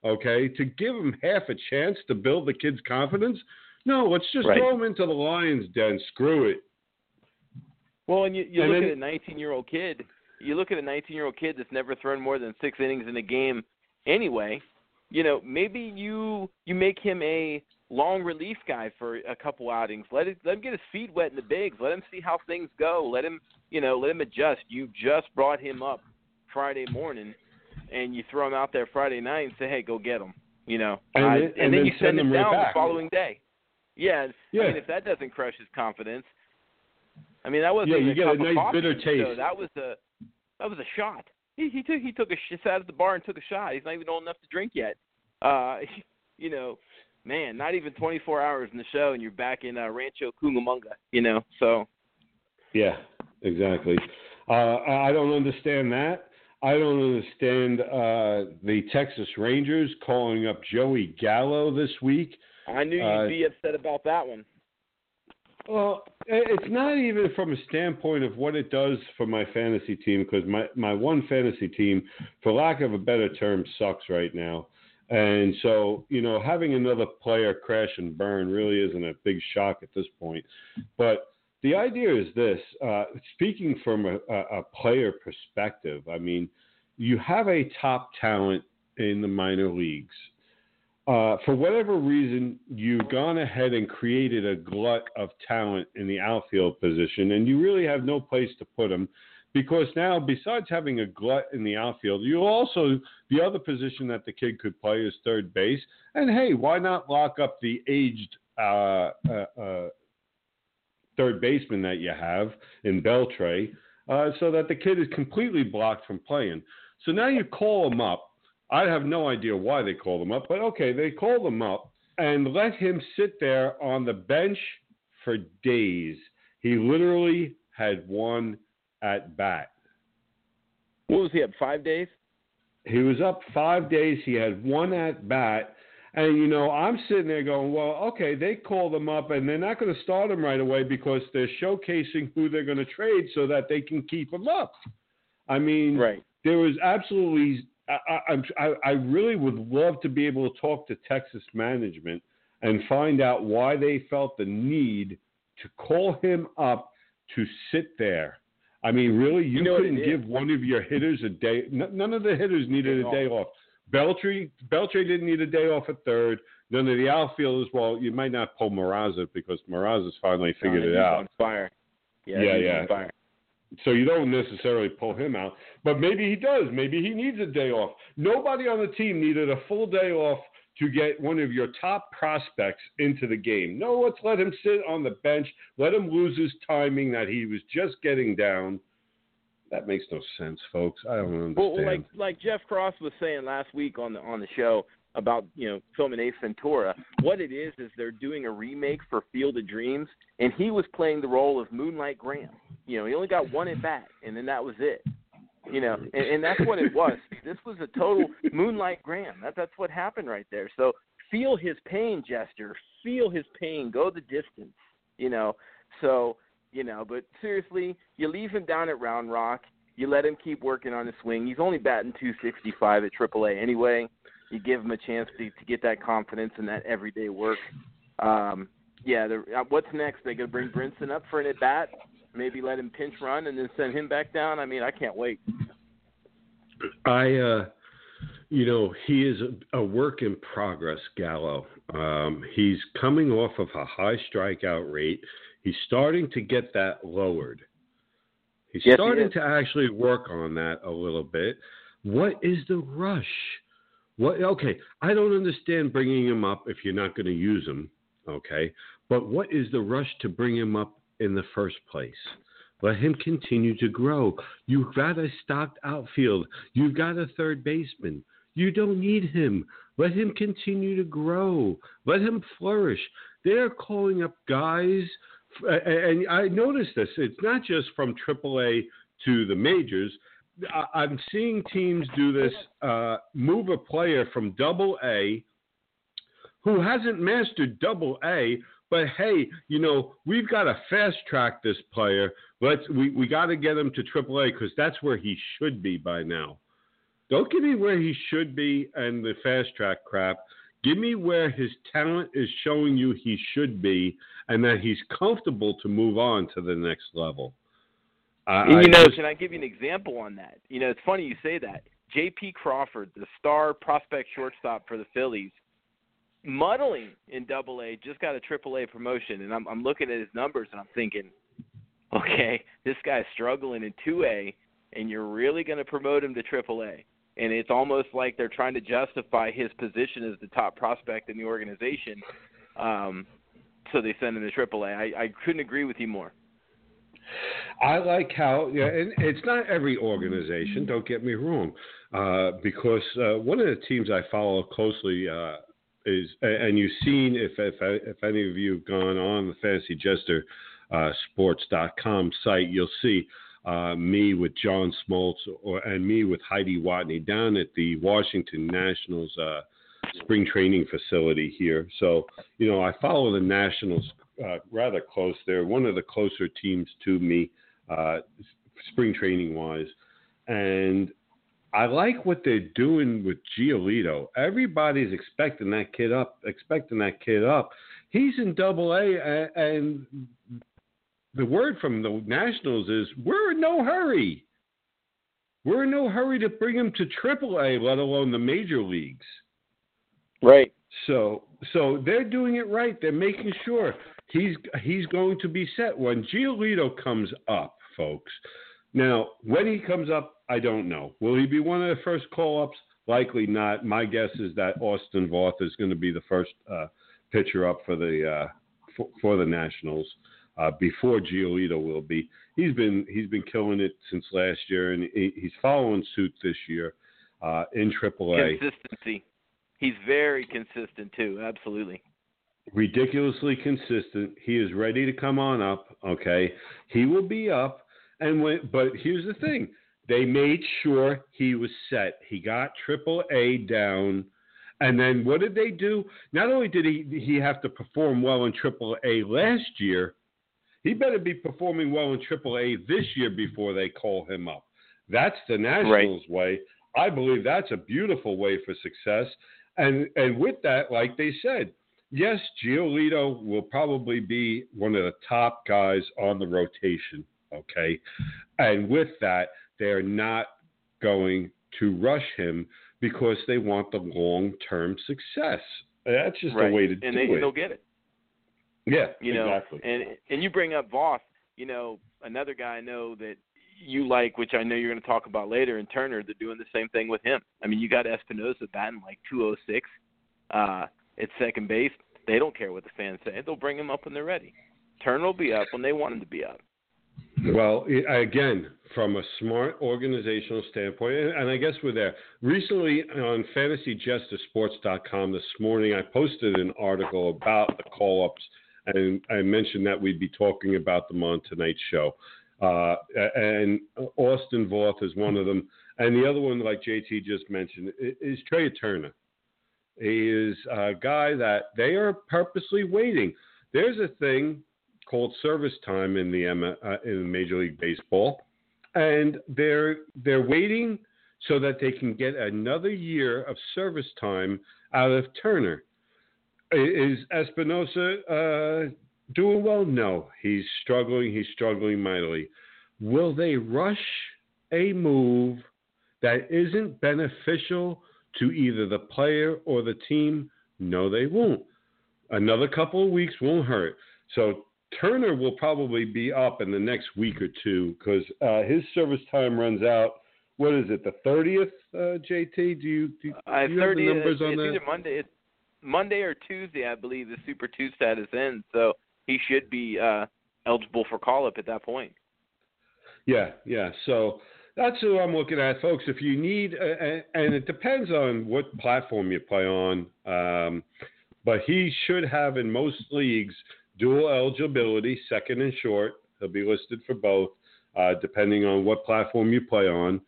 okay, to give him half a chance to build the kid's confidence. No, let's just Right. throw him into the lion's den. Screw it. Well, and you, you And look then- at a 19 year old kid. You look at a 19 year old kid that's never thrown more than six innings in a game. Anyway, you know maybe you you make him a long relief guy for a couple outings. Let it let him get his feet wet in the bigs. Let him see how things go. Let him you know let him adjust. You just brought him up Friday morning, and you throw him out there Friday night and say, hey, go get him. You know, And Uh, then- and, and then then you send him him right down back. the following day. Yeah, Yeah. I mean, if that doesn't crush his confidence, I mean, that wasn't Yeah, you a get a nice coffee, bitter taste. That was a that was a shot. He he took he took a sh- sat at the bar and took a shot. He's not even old enough to drink yet. Uh, you know, man, not even 24 hours in the show, and you're back in uh, Rancho Cucamonga. You know, so Yeah, exactly. Uh, I don't understand that. I don't understand uh, the Texas Rangers calling up Joey Gallo this week. I knew you'd Uh, be upset about that one. Well, it's not even from a standpoint of what it does for my fantasy team because my, my one fantasy team, for lack of a better term, sucks right now. And so, you know, having another player crash and burn really isn't a big shock at this point. But the idea is this uh, speaking from a, a, a player perspective, I mean, you have a top talent in the minor leagues uh, for whatever reason, you've gone ahead and created a glut of talent in the outfield position, and you really have no place to put them because now, besides having a glut in the outfield, you also the other position that the kid could play is third base. And hey, why not lock up the aged uh, uh, uh, third baseman that you have in Beltre, uh, so that the kid is completely blocked from playing. So now you call him up. I have no idea why they called him up, but okay, they called him up and let him sit there on the bench for days. He literally had one at bat. What was he up five days? He was up five days. He had one at bat. And, you know, I'm sitting there going, well, okay, they called him up and they're not going to start him right away because they're showcasing who they're going to trade so that they can keep him up. I mean, Right. there was absolutely, I, I, I'm- I, I really would love to be able to talk to Texas management and find out why they felt the need to call him up to sit there. I mean, really, you, You know couldn't give one of your hitters a day. n- None of the hitters needed a day off. Beltre, Beltre didn't need a day off at third. None of the outfielders. Well, you might not pull Mazara because Mazara's finally figured it out. Fire. Yeah, Yeah, yeah. So you don't necessarily pull him out, but maybe he does. Maybe he needs a day off. Nobody on the team needed a full day off to get one of your top prospects into the game. No, let's let him sit on the bench. Let him lose his timing that he was just getting down. That makes no sense, folks. I don't understand. Well, like like Jeff Cross was saying last week on the on the show about you know filming Ace Ventura. What it is is they're doing a remake for Field of Dreams, and he was playing the role of Moonlight Graham. You know, he only got one at bat, and then that was it. You know, and, and that's what it was. This was a total Moonlight Graham. That that's what happened right there. So feel his pain, Jester. Feel his pain. Go the distance. You know. So you know, but seriously, you leave him down at Round Rock. You let him keep working on his swing. He's only batting 265 at AAA anyway. You give him a chance to to get that confidence and that everyday work. Um, yeah, the, uh, what's next? They gonna bring Brinson up for an at bat? Maybe let him pinch run and then send him back down. I mean, I can't wait. I, uh, you know, he is a, a work in progress, Gallo. Um, he's coming off of a high strikeout rate. He's starting to get that lowered. He's Yes, starting is. to actually work on that a little bit. What is the rush? What? Okay, I don't understand bringing him up if you're not going to use him. Okay, but what is the rush to bring him up in the first place? Let him continue to grow. You've got a stocked outfield. You've got a third baseman. You don't need him. Let him continue to grow. Let him flourish. They're calling up guys, and I noticed this. It's not just from AAA to the majors. I'm seeing teams do this. Uh, move a player from Double A who hasn't mastered Double A, but hey, you know we've got to fast track this player. Let's we, we got to get him to Triple A because that's where he should be by now. Don't give me where he should be and the fast track crap. Give me where his talent is showing you he should be, and that he's comfortable to move on to the next level. I- And I you know, just- can I give you an example on that? You know, it's funny you say that. J.P. Crawford, the star prospect shortstop for the Phillies, muddling in Double A, just got a Triple A promotion, and I'm I'm looking at his numbers and I'm thinking, okay, this guy's struggling in Two A, and you're really going to promote him to Triple A, and it's almost like they're trying to justify his position as the top prospect in the organization. Um, so they send him to Triple A. I, I couldn't agree with you more. I like how, yeah, and it's not every organization. Don't get me wrong, uh, because uh, one of the teams I follow closely uh, is, and you've seen if if if any of you have gone on the Fantasy Jester uh, Sports.com site, you'll see uh, me with John Smoltz or and me with Heidi Watney down at the Washington Nationals uh, spring training facility here. So you know, I follow the Nationals uh, rather close. They're one of the closer teams to me, uh, spring training wise, and I like what they're doing with Giolito. Everybody's expecting that kid up, expecting that kid up. He's in Double A, a- and the word from the Nationals is we're in no hurry. We're in no hurry to bring him to Triple A, let alone the major leagues. Right. So so they're doing it right. They're making sure he's he's going to be set when Giolito comes up, folks. Now, when he comes up, I don't know. Will he be one of the first call ups? Likely not. My guess is that Austin Voth is going to be the first uh, pitcher up for the uh, for, for the Nationals uh, before Giolito will be. He's been he's been killing it since last year, and he, he's following suit this year uh, in AAA. Consistency. He's very consistent too. Absolutely. Ridiculously consistent. He is ready to come on up. Okay, he will be up. And when, but here's the thing: they made sure he was set. He got Triple A down, and then what did they do? Not only did he he have to perform well in Triple A last year, he better be performing well in Triple A this year before they call him up. That's the Nationals way. I believe that's a beautiful way for success. And and with that, like they said, yes, Giolito will probably be one of the top guys on the rotation. Okay, and with that, they're not going to rush him because they want the long-term success. That's just right. the way to and do it. And they'll get it. Yeah, you know, exactly. and and you bring up Voth, you know, another guy I know that you like, which I know you're going to talk about later, and Turner. They're doing the same thing with him. I mean, you got Espinosa batting like 206 uh, at second base. They don't care what the fans say. They'll bring him up when they're ready. Turner will be up when they want him to be up. Well, again, from a smart organizational standpoint, and I guess we're there. Recently on FantasyJesterSports.com this morning, I posted an article about the call ups, and I mentioned that we'd be talking about them on tonight's show. Uh, and Austin Voth is one of them. And the other one, like JT just mentioned, is Trea Turner. He is a guy that they are purposely waiting. There's a thing called service time in the M- uh, in Major League Baseball, and they're they're waiting so that they can get another year of service time out of Turner. Is Espinosa uh, doing well? No, he's struggling. He's struggling mightily. Will they rush a move that isn't beneficial to either the player or the team? No, they won't. Another couple of weeks won't hurt. So Turner will probably be up in the next week or two because uh, his service time runs out. What is it? The thirtieth, uh, JT? Do you do, do Uh, you have the numbers it's, on it's that? either Monday, it's Monday or Tuesday, I believe. The Super Two status ends, so he should be uh, eligible for call up at that point. Yeah, yeah. So that's who I'm looking at, folks. If you need, uh, uh, and it depends on what platform you play on, um, but he should have in most leagues dual eligibility, second and short. He'll be listed for both, uh, depending on what platform you play on,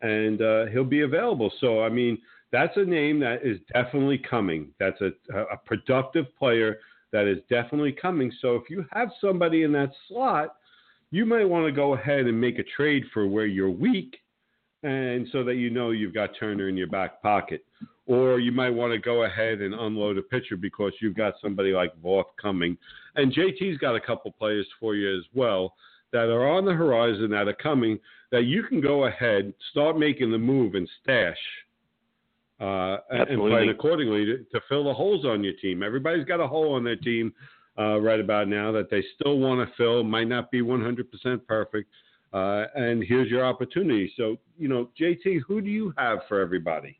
and uh, he'll be available. So, I mean, that's a name that is definitely coming. That's a, a productive player that is definitely coming. So, if you have somebody in that slot, you might want to go ahead and make a trade for where you're weak, and so that you know you've got Turner in your back pocket. Or you might want to go ahead and unload a pitcher because you've got somebody like Voth coming. And JT's got a couple players for you as well that are on the horizon that are coming that you can go ahead, start making the move and stash. Uh, and- plan accordingly to, to fill the holes on your team. Everybody's got a hole on their team uh, right about now that they still want to fill. Might not be 100% perfect. Uh, and here's your opportunity. So, you know, JT, who do you have for everybody?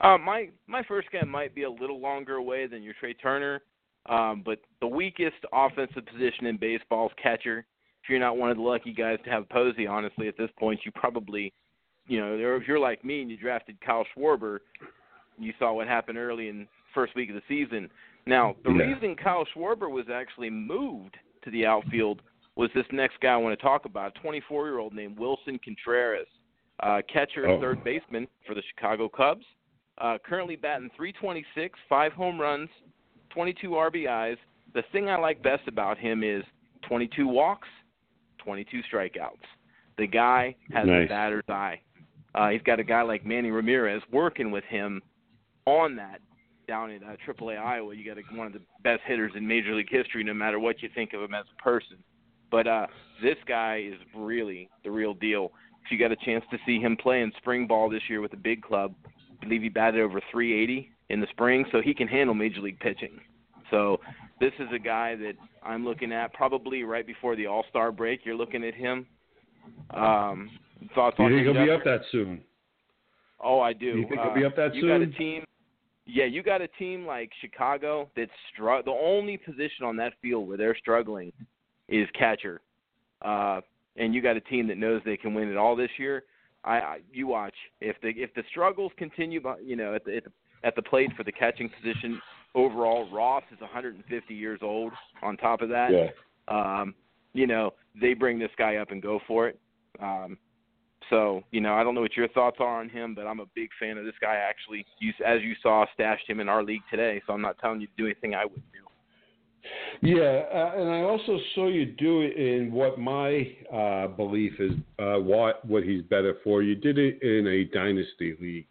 Uh, my my first guy might be a little longer away than your Trea Turner, um, but the weakest offensive position in baseball is catcher. If you're not one of the lucky guys to have Posey, honestly, at this point, you probably, you know, if you're like me and you drafted Kyle Schwarber, you saw what happened early in first week of the season. Now, the Yeah. reason Kyle Schwarber was actually moved to the outfield was this next guy I want to talk about, a 24 year old named Willson Contreras, uh, catcher, Oh. third baseman for the Chicago Cubs. Uh, currently batting 326, five home runs, 22 RBIs. The thing I like best about him is 22 walks, 22 strikeouts. The guy has a batter's eye. Uh, he's got a guy like Manny Ramirez working with him on that down in uh, AAA Iowa. You got a, one of the best hitters in Major League history, no matter what you think of him as a person. But uh, this guy is really the real deal. If you got a chance to see him play in spring ball this year with a big club, I believe he batted over 380 in the spring, so he can handle major league pitching. So this is a guy that I'm looking at probably right before the All Star break. You're looking at him. Um, thoughts you on think him, he'll be up that soon? Oh, I do. You think uh, he'll be up that soon? you got a team. Yeah, you got a team like Chicago that's str- the only position on that field where they're struggling is catcher, uh, and you got a team that knows they can win it all this year. I, I you watch if the if the struggles continue, bu- you know, at the, at the at the plate for the catching position overall, Ross is 150 years old. On top of that, Yeah. um, you know, they bring this guy up and go for it. Um, so, you know, I don't know what your thoughts are on him, but I'm a big fan of this guy. Actually, you, as you saw, stashed him in our league today. So I'm not telling you to do anything I wouldn't do. Yeah, uh, and I also saw you do it in what my uh, belief is uh, what what he's better for. You did it in a dynasty league.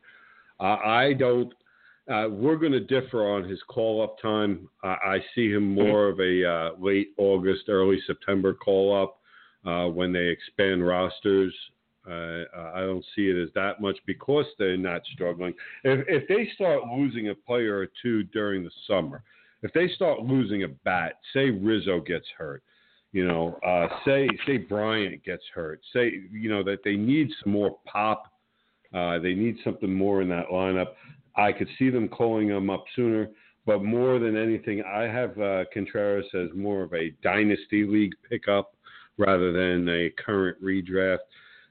Uh, I don't, Uh, we're going to differ on his call up time. I see him more of a uh, late August, early September call up when they expand rosters. Uh, I don't see it as that much because they're not struggling. If, if they start losing a player or two during the summer, if they start losing a bat, say Rizzo gets hurt, you know, uh, say say Bryant gets hurt, say you know that they need some more pop, uh, they need something more in that lineup. I could see them calling them up sooner, but more than anything, I have uh, Contreras as more of a dynasty league pickup rather than a current redraft.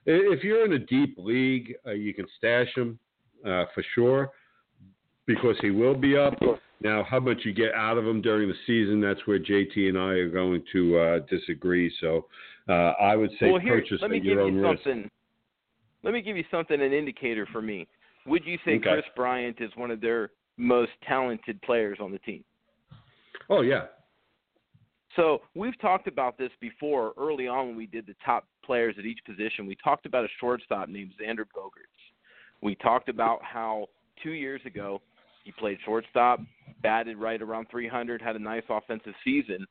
If you're in a deep league, uh, you can stash him uh, for sure because he will be up. Now, how much you get out of him during the season, that's where JT and I are going to uh, disagree. So uh, I would say well, here, purchase let me give your you own something. risk. Let me give you something, an indicator for me. Would you say Okay. Kris Bryant is one of their most talented players on the team? Oh, yeah. So we've talked about this before early on when we did the top players at each position. We talked about a shortstop named Xander Bogaerts. We talked about how two years ago he played shortstop, batted right around 300, had a nice offensive season.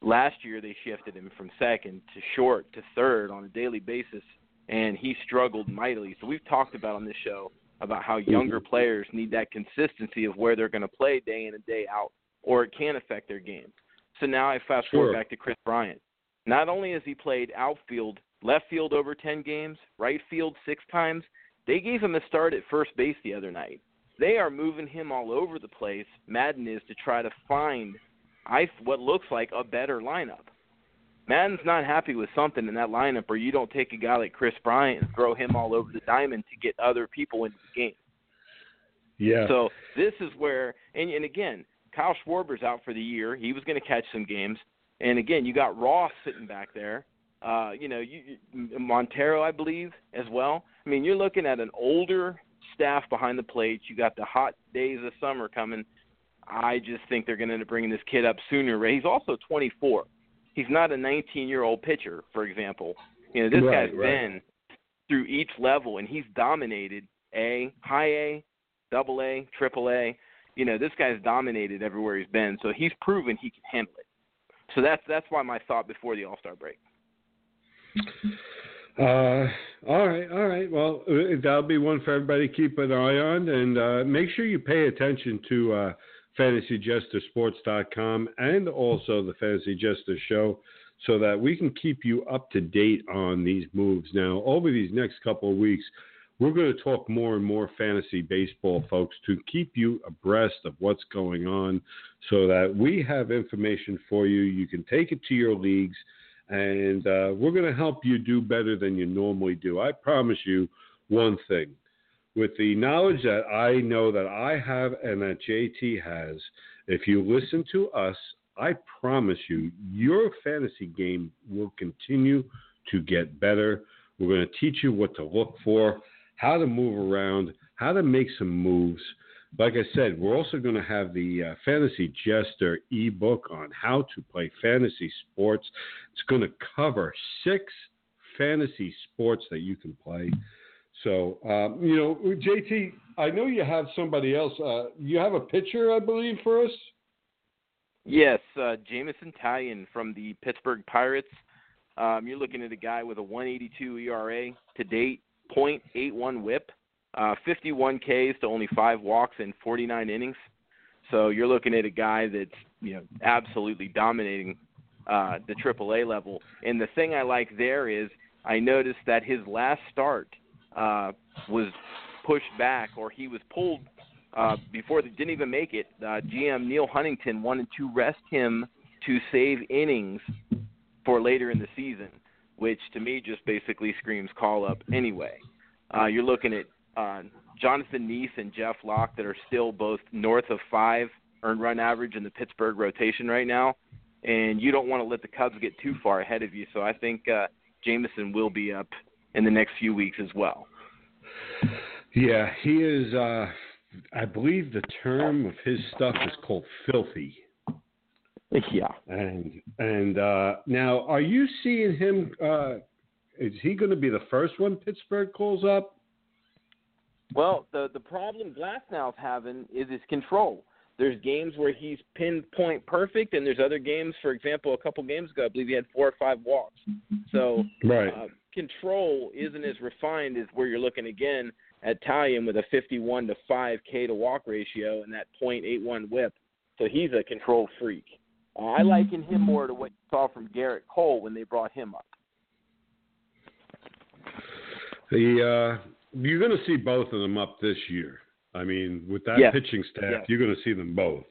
Last year they shifted him from second to short to third on a daily basis, and he struggled mightily. So we've talked about on this show about how mm-hmm. younger players need that consistency of where they're going to play day in and day out, or it can affect their game. So now I fast forward Sure. back to Kris Bryant. Not only has he played outfield, left field over 10 games, right field six times, they gave him a start at first base the other night. They are moving him all over the place. Maddon is to try to find I what looks like a better lineup. Maddon's not happy with something in that lineup where you don't take a guy like Kris Bryant and throw him all over the diamond to get other people into the game. Yeah. So this is where, and, and again, Kyle Schwarber's out for the year. He was going to catch some games, and again, you got Ross sitting back there. Uh, you know, you, Montero, I believe, as well. I mean, you're looking at an older staff behind the plate. You got the hot days of summer coming. I just think they're going to end up bringing this kid up sooner. He's also 24. He's not a 19-year-old pitcher, for example. You know, this Right, guy's right. been through each level, and he's dominated A, high A, double A, triple A. You know, this guy's dominated everywhere he's been, so he's proven he can handle it. So that's that's why my thought before the All Star break. Uh, all right, all right. Well, uh, that'll be one for everybody to keep an eye on, and uh, make sure you pay attention to uh, FantasyJesterSports.com and also the Fantasy Jester Show, so that we can keep you up to date on these moves. Now, over these next couple of weeks, we're going to talk more and more fantasy baseball, folks, to keep you abreast of what's going on, so that we have information for you. You can take it to your leagues and uh, we're going to help you do better than you normally do. I promise you one thing. With the knowledge that I know that I have and that JT has, if you listen to us, I promise you, your fantasy game will continue to get better. We're going to teach you what to look for, how to move around, how to make some moves. Like I said, we're also going to have the uh, Fantasy Jester ebook on how to play fantasy sports. It's going to cover six fantasy sports that you can play. So, um, you know, JT, I know you have somebody else. Uh, you have a pitcher, I believe, for us. Yes, uh, Jameson from the Pittsburgh Pirates. Um, you're looking at a guy with a 182 ERA to date, .81 WHIP, uh, 51 Ks to only five walks in 49 innings. So you're looking at a guy that's you know absolutely dominating uh, the AAA level. And the thing I like there is I noticed that his last start uh, was pushed back, or he was pulled uh, before they didn't even make it. Uh, GM Neal Huntington wanted to rest him to save innings for later in the season, which to me just basically screams call up anyway. Uh, you're looking at uh, Jonathan Niese and Jeff Locke that are still both north of five earned run average in the Pittsburgh rotation right now, and you don't want to let the Cubs get too far ahead of you. So I think uh, Jameson will be up in the next few weeks as well. Yeah, he is. Uh, I believe the term of his stuff is called filthy. Yeah. And and uh, now, are you seeing him? Uh, is he going to be the first one Pittsburgh calls up? Well, the the problem Glasnow's having is his control. There's games where he's pinpoint perfect, and there's other games. For example, a couple games ago, I believe he had four or five walks. So Right. uh, control isn't as refined as where you're looking again at Taillon with a 51 to 5 K to walk ratio and that .81 whip. So he's a control freak. Uh, I liken him more to what you saw from Gerrit Cole when they brought him up. The uh, you're going to see both of them up this year. I mean, with that Yes. pitching staff, Yes. you're going to see them both.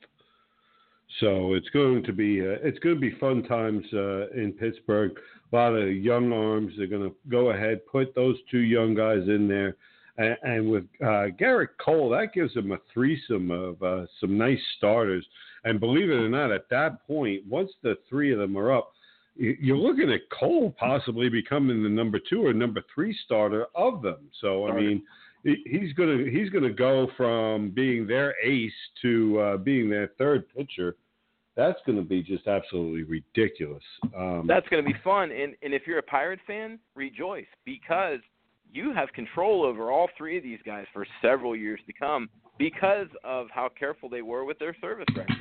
So it's going to be uh, it's going to be fun times uh, in Pittsburgh. A lot of young arms. They're going to go ahead, put those two young guys in there, and, and with uh, Gerrit Cole, that gives them a threesome of uh, some nice starters. And believe it or not, at that point, once the three of them are up, you- you're looking at Cole possibly becoming the number two or number three starter of them. So I mean, he's gonna he's gonna go from being their ace to uh, being their third pitcher. That's going to be just absolutely ridiculous. Um, That's going to be fun. And and if you're a Pirate fan, rejoice because you have control over all three of these guys for several years to come because of how careful they were with their service record.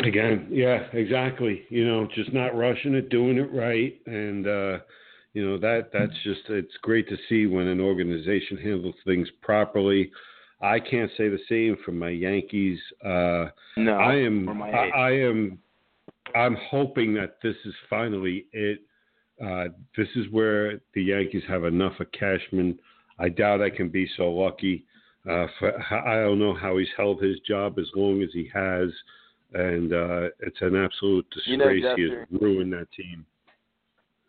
Again, yeah, exactly. You know, just not rushing it, doing it right, and uh, you know that that's just it's great to see when an organization handles things properly. I can't say the same for my Yankees. Uh, No, I am. I. I am. I'm hoping that this is finally it. Uh, this is where the Yankees have enough of Cashman. I doubt I can be so lucky. Uh, for, I don't know how he's held his job as long as he has, and uh, it's an absolute You know, disgrace. he has ruined that team.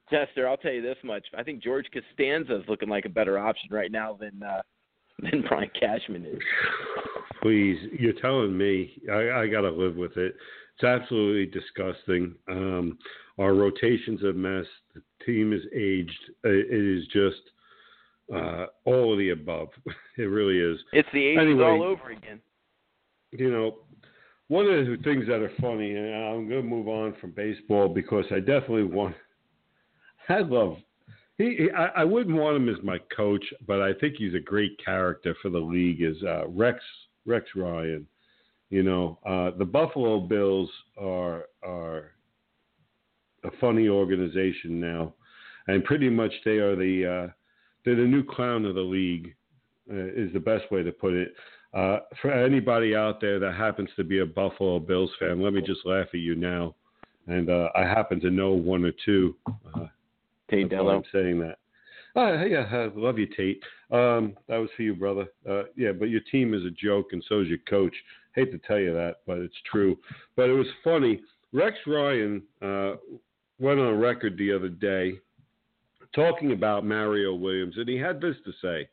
Jester, I'll tell you this much: I think George Costanza is looking like a better option right now than uh, than Brian Cashman is. Please, you're telling me I, I got to live with it. It's absolutely disgusting. Um, our rotation's a mess. The team is aged. It it is just uh, all of the above. It really is. It's the 80s Anyway. all over again. You know, one of the things that are funny, and I'm going to move on from baseball because I definitely want. I love. He, he I, I wouldn't want him as my coach, but I think he's a great character for the league. Is uh, Rex Rex Ryan? You know, uh, the Buffalo Bills are are a funny organization now, and pretty much they are the uh, they're the new clown of the league. Uh, is the best way to put it. Uh, for anybody out there that happens to be a Buffalo Bills fan, let me just laugh at you now. And uh, I happen to know one or two. Uh, Tate Dello. I'm saying that. Oh, yeah, I love you, Tate. Um, that was for you, brother. Uh, yeah, but your team is a joke, and so is your coach. Hate to tell you that, but it's true. But it was funny. Rex Ryan uh, went on record the other day talking about Mario Williams, and he had this to say.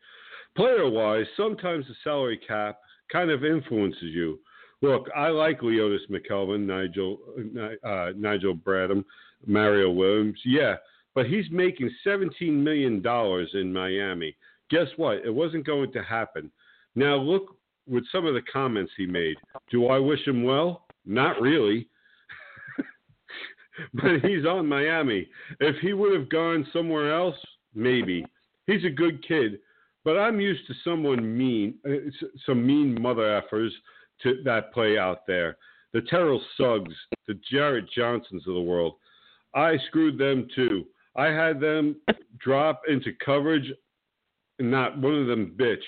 Player wise, sometimes the salary cap kind of influences you. Look, I like Leodis McKelvin, Nigel, uh, Nigel Bradham, Mario Williams. Yeah, but he's making $17 million in Miami. Guess what? It wasn't going to happen. Now, look with some of the comments he made. Do I wish him well? Not really. but he's on Miami. If he would have gone somewhere else, maybe. He's a good kid, but I'm used to someone mean, uh, some mean mother effers to that play out there. The Terrell Suggs, the Jarret Johnsons of the world. I screwed them too. I had them drop into coverage, and not one of them bitched.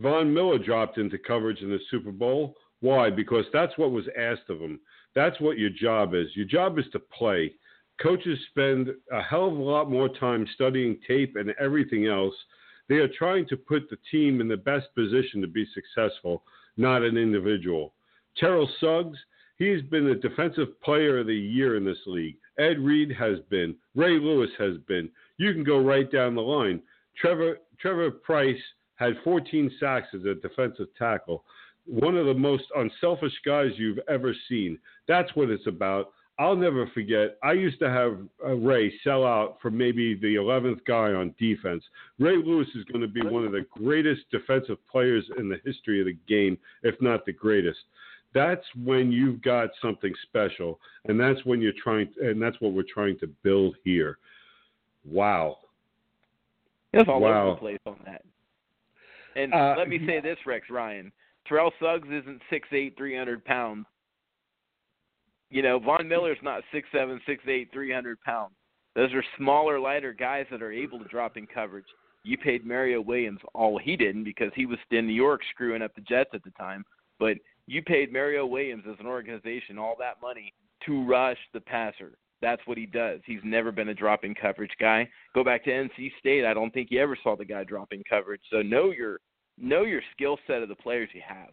Von Miller dropped into coverage in the Super Bowl. Why? Because that's what was asked of him. That's what your job is. Your job is to play. Coaches spend a hell of a lot more time studying tape and everything else. They are trying to put the team in the best position to be successful, not an individual. Terrell Suggs, he's been the defensive player of the year in this league. Ed Reed has been. Ray Lewis has been. You can go right down the line. Trevor Trevor Pryce had 14 sacks as a defensive tackle. One of the most unselfish guys you've ever seen. That's what it's about. I'll never forget. I used to have uh, Ray sell out for maybe the 11th guy on defense. Ray Lewis is going to be one of the greatest defensive players in the history of the game, if not the greatest. That's when you've got something special, and that's when you're trying, and that's what we're trying to build here. Wow. It's all Wow. over the place on that. And Uh, let me say this, Rex Ryan. Terrell Suggs isn't six eight, three hundred pounds. You know, Von Miller's not six seven, six eight, three hundred pounds. Those are smaller, lighter guys that are able to drop in coverage. You paid Mario Williams. All he didn't because he was in New York screwing up the Jets at the time. But you paid Mario Williams as an organization all that money to rush the passer. That's what he does. He's never been a drop in coverage guy. Go back to NC State. I don't think you ever saw the guy drop in coverage. So know your know your skill set of the players you have.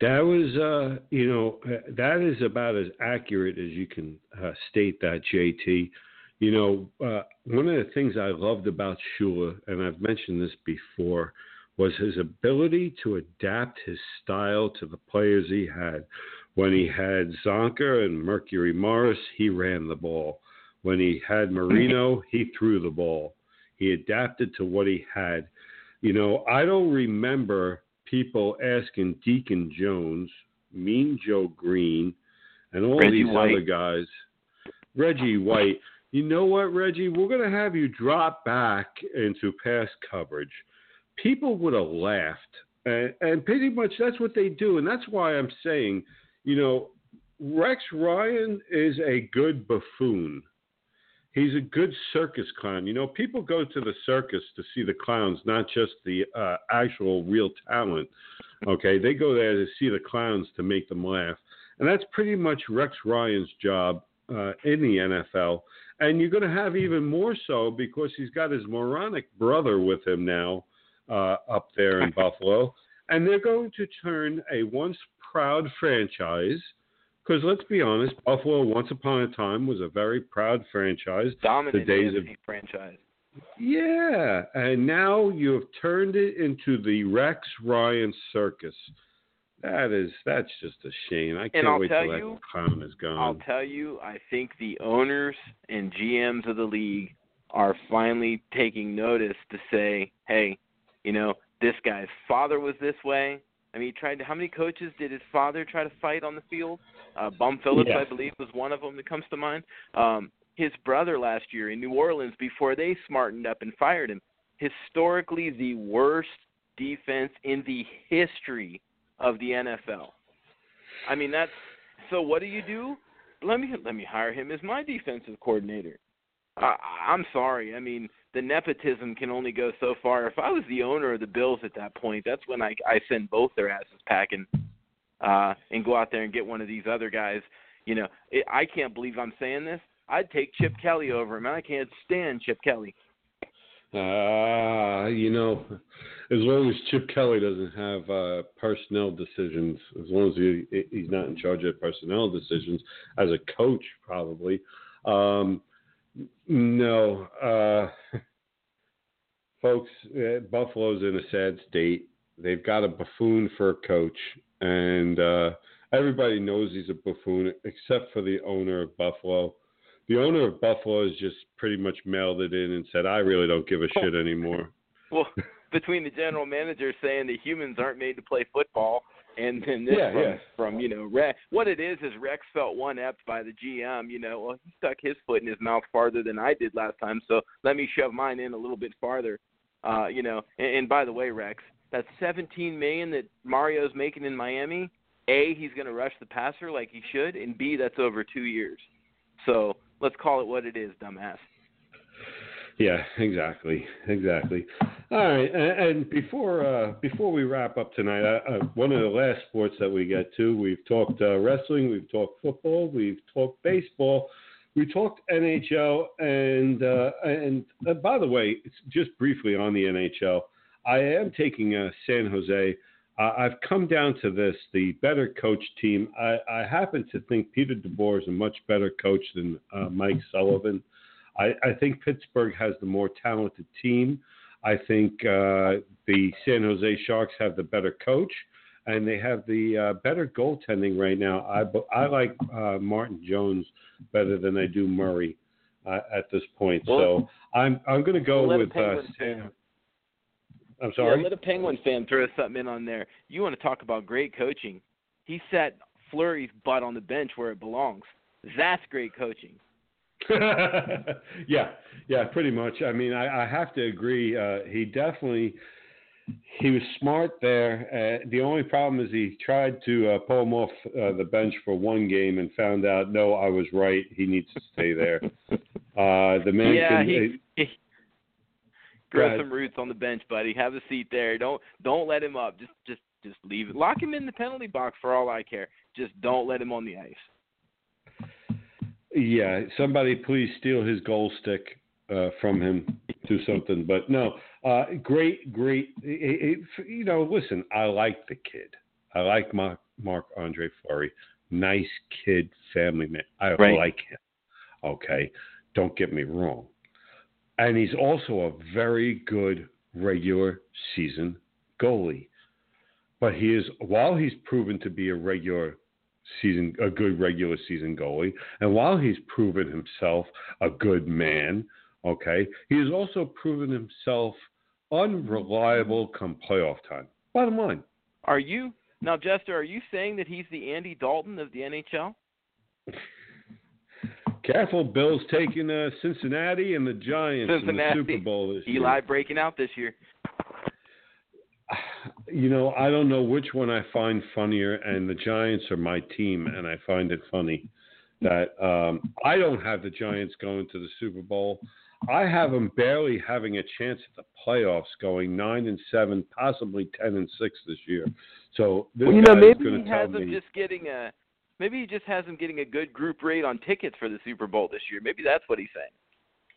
That was, uh, you know, uh, that is about as accurate as you can uh, state that, JT. You know, uh, one of the things I loved about Shula, and I've mentioned this before, was his ability to adapt his style to the players he had. When he had Csonka and Mercury Morris, he ran the ball. When he had Marino, he threw the ball. He adapted to what he had. You know, I don't remember people asking Deacon Jones, Mean Joe Greene, and all Reggie these White. other guys, Reggie White. You know what, Reggie? We're going to have you drop back into pass coverage. People would have laughed. And, and pretty much that's what they do. And that's why I'm saying, you know, Rex Ryan is a good buffoon. He's a good circus clown. You know, people go to the circus to see the clowns, not just the uh, actual real talent. Okay, they go there to see the clowns to make them laugh, and that's pretty much Rex Ryan's job uh, in the NFL. And you're going to have even more so because he's got his moronic brother with him now uh, up there in Buffalo, and they're going to turn a once proud franchise. Because let's be honest, Buffalo once upon a time was a very proud franchise. Dominant the days of franchise. yeah, and now you have turned it into the Rex Ryan circus. That is that's just a shame. I can't wait till you- that clown is gone. I'll tell you, I think the owners and GMs of the league are finally taking notice to say, hey, you know, this guy's father was this way. I mean, he tried to. How many coaches did his father try to fight on the field? Uh, Bum Phillips, Yeah. I believe, was one of them that comes to mind. Um, his brother last year in New Orleans, before they smartened up and fired him, historically the worst defense in the history of the NFL. I mean, that's so. What do you do? Let me let me hire him as my defensive coordinator. I, I'm sorry. I mean, the nepotism can only go so far. If I was the owner of the Bills at that point, that's when I I send both their asses packing, uh, and go out there and get one of these other guys. You know, it, I can't believe I'm saying this. I'd take Chip Kelly over him. and I can't stand Chip Kelly. Ah, you know, as long as Chip Kelly doesn't have uh, personnel decisions, as long as he he's not in charge of personnel decisions as a coach, probably. Um, no, uh, folks, uh, Buffalo's in a sad state. They've got a buffoon for a coach, and uh, everybody knows he's a buffoon except for the owner of Buffalo. The owner of Buffalo has just pretty much mailed it in and said, "I really don't give a shit anymore." Well, between the general manager saying that humans aren't made to play football, and then this Yeah, from, yeah. from you know Rex. What it is is Rex felt one up by the GM. You know, well he stuck his foot in his mouth farther than I did last time, so let me shove mine in a little bit farther. Uh, you know, and, and by the way, Rex, that 17 million that Mario's making in Miami. A, he's going to rush the passer like he should, and B, that's over two years. So let's call it what it is, dumbass. Yeah, exactly, exactly. All right, and, and before uh, before we wrap up tonight, uh, uh, one of the last sports that we get to, we've talked uh, wrestling, we've talked football, we've talked baseball, we talked NHL, and uh, and uh, by the way, just briefly on the NHL, I am taking San Jose. I've come down to this: the better coach team. I, I happen to think Peter DeBoer is a much better coach than Mike Sullivan. I, I think Pittsburgh has the more talented team. I think uh, the San Jose Sharks have the better coach, and they have the uh, better goaltending right now. I I like uh, Martin Jones better than I do Murray uh, at this point. so I'm I'm going to go a with uh, San. I'm sorry. Yeah, let a Penguin fan throw something in on there. You want to talk about great coaching? He sat Fleury's butt on the bench where it belongs. That's great coaching. yeah, yeah, pretty much. I mean, I, I have to agree. Uh, he definitely he was smart there. Uh, the only problem is he tried to uh, pull him off uh, the bench for one game and found out, no, I was right. He needs to stay there. Uh, the man yeah, can. he, he grow some roots on the bench, buddy. Have a seat there. Don't don't let him up. Just just just leave it. Lock him in the penalty box for all I care. Just don't let him on the ice. Yeah, somebody please steal his goal stick uh, from him. Do something, but no. Uh, great, great. It, it, you know, listen, I like the kid. I like Marc, Mark Andre Fleury. Nice kid, family man. I Right. like him. Okay, don't get me wrong. And he's also a very good regular season goalie. But he is, while he's proven to be a regular season, a good regular season goalie, and while he's proven himself a good man, okay, he has also proven himself unreliable come playoff time. Bottom line. Are you now, Jester? Are you saying that he's the Andy Dalton of the NHL? Careful, Bill's taking uh, Cincinnati and the Giants Cincinnati. in the Super Bowl this year. Eli breaking out this year. You know, I don't know which one I find funnier, and the Giants are my team, and I find it funny that um, I don't have the Giants going to the Super Bowl. I have them barely having a chance at the playoffs, going nine and seven, possibly ten and six this year. So this Well, you know, maybe is he has them me. just getting a. Maybe he just has them getting a good group rate on tickets for the Super Bowl this year. Maybe that's what he's saying.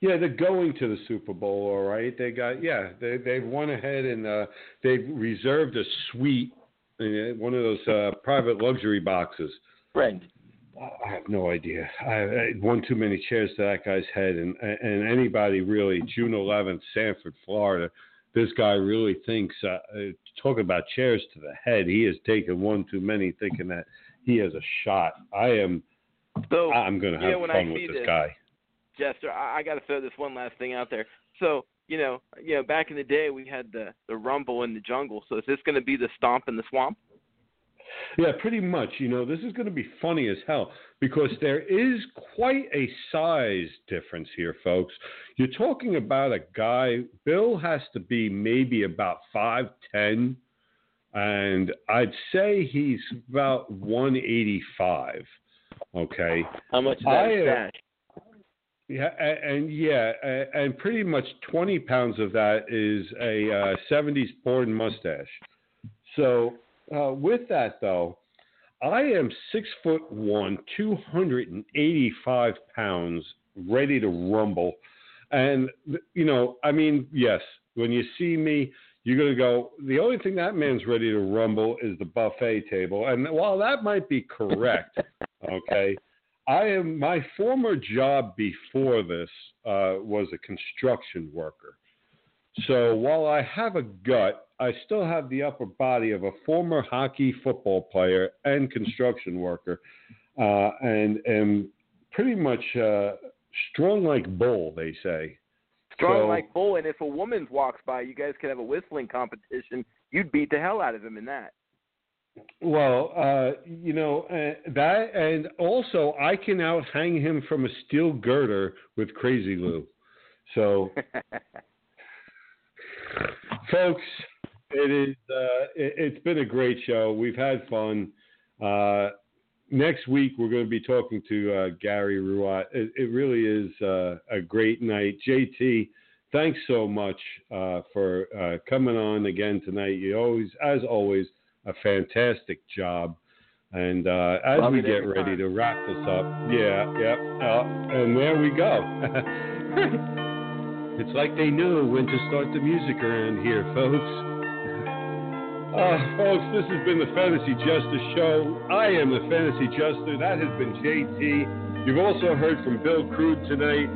Yeah, they're going to the Super Bowl, all right. They got yeah, they they've went ahead and uh, they've reserved a suite, uh, one of those uh, private luxury boxes. Right. I have no idea. I, I one too many chairs to that guy's head, and and anybody really. June 11th, Sanford, Florida. This guy really thinks. Uh, uh, talking about chairs to the head, he has taken one too many, thinking that he has a shot. I am. So I'm going to have when I fun see with this this- guy. Jester, I, I got to throw this one last thing out there. So you know, you know, back in the day we had the the rumble in the jungle. So is this going to be the stomp in the swamp? Yeah, pretty much. You know, this is going to be funny as hell because there is quite a size difference here, folks. You're talking about a guy, Bill has to be maybe about 5'10, and I'd say he's about 185. Okay. How much is that uh, stash? Yeah, and yeah, and pretty much 20 pounds of that is a uh, 70s porn mustache. So, uh, with that though, I am six foot one, 285 pounds, ready to rumble. And, you know, I mean, yes, when you see me, you're going to go, the only thing that man's ready to rumble is the buffet table. And while that might be correct, okay, I am my former job before this uh, was a construction worker. So while I have a gut, I still have the upper body of a former hockey football player and construction worker, uh, and am pretty much uh, strong like bull, they say. Strong So- like bull, and if a woman walks by, you guys could have a whistling competition. You'd beat the hell out of him in that. Well, uh, you know uh, that, and also I can out hang him from a steel girder with Crazy Lou. So, folks, it is. Uh, it, it's been a great show. We've had fun. Uh, next week we're going to be talking to uh, Gary Ruat. It, it really is uh, a great night. JT, thanks so much uh, for uh, coming on again tonight. You always, as always, a fantastic job. And uh, as Love we get ready time. to wrap this up, yeah, yeah, uh, and there we go. it's like they knew when to start the music around here, folks. Uh, folks, this has been the Fantasy Jester Show. I am the Fantasy Jester. That has been JT. You've also heard from Bill Crude tonight.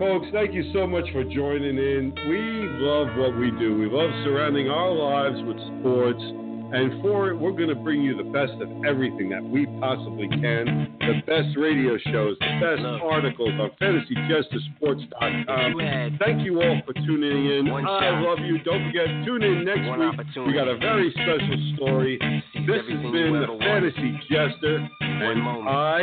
Folks, thank you so much for joining in. We love what we do. We love surrounding our lives with sports. And for it, we're going to bring you the best of everything that we possibly can. The best radio shows, the best articles on fantasyjestersports.com. Thank you all for tuning in. One I shot. love you. Don't forget, tune in next One week. We got a very special story. This has been the. Fantasy Jester, and. I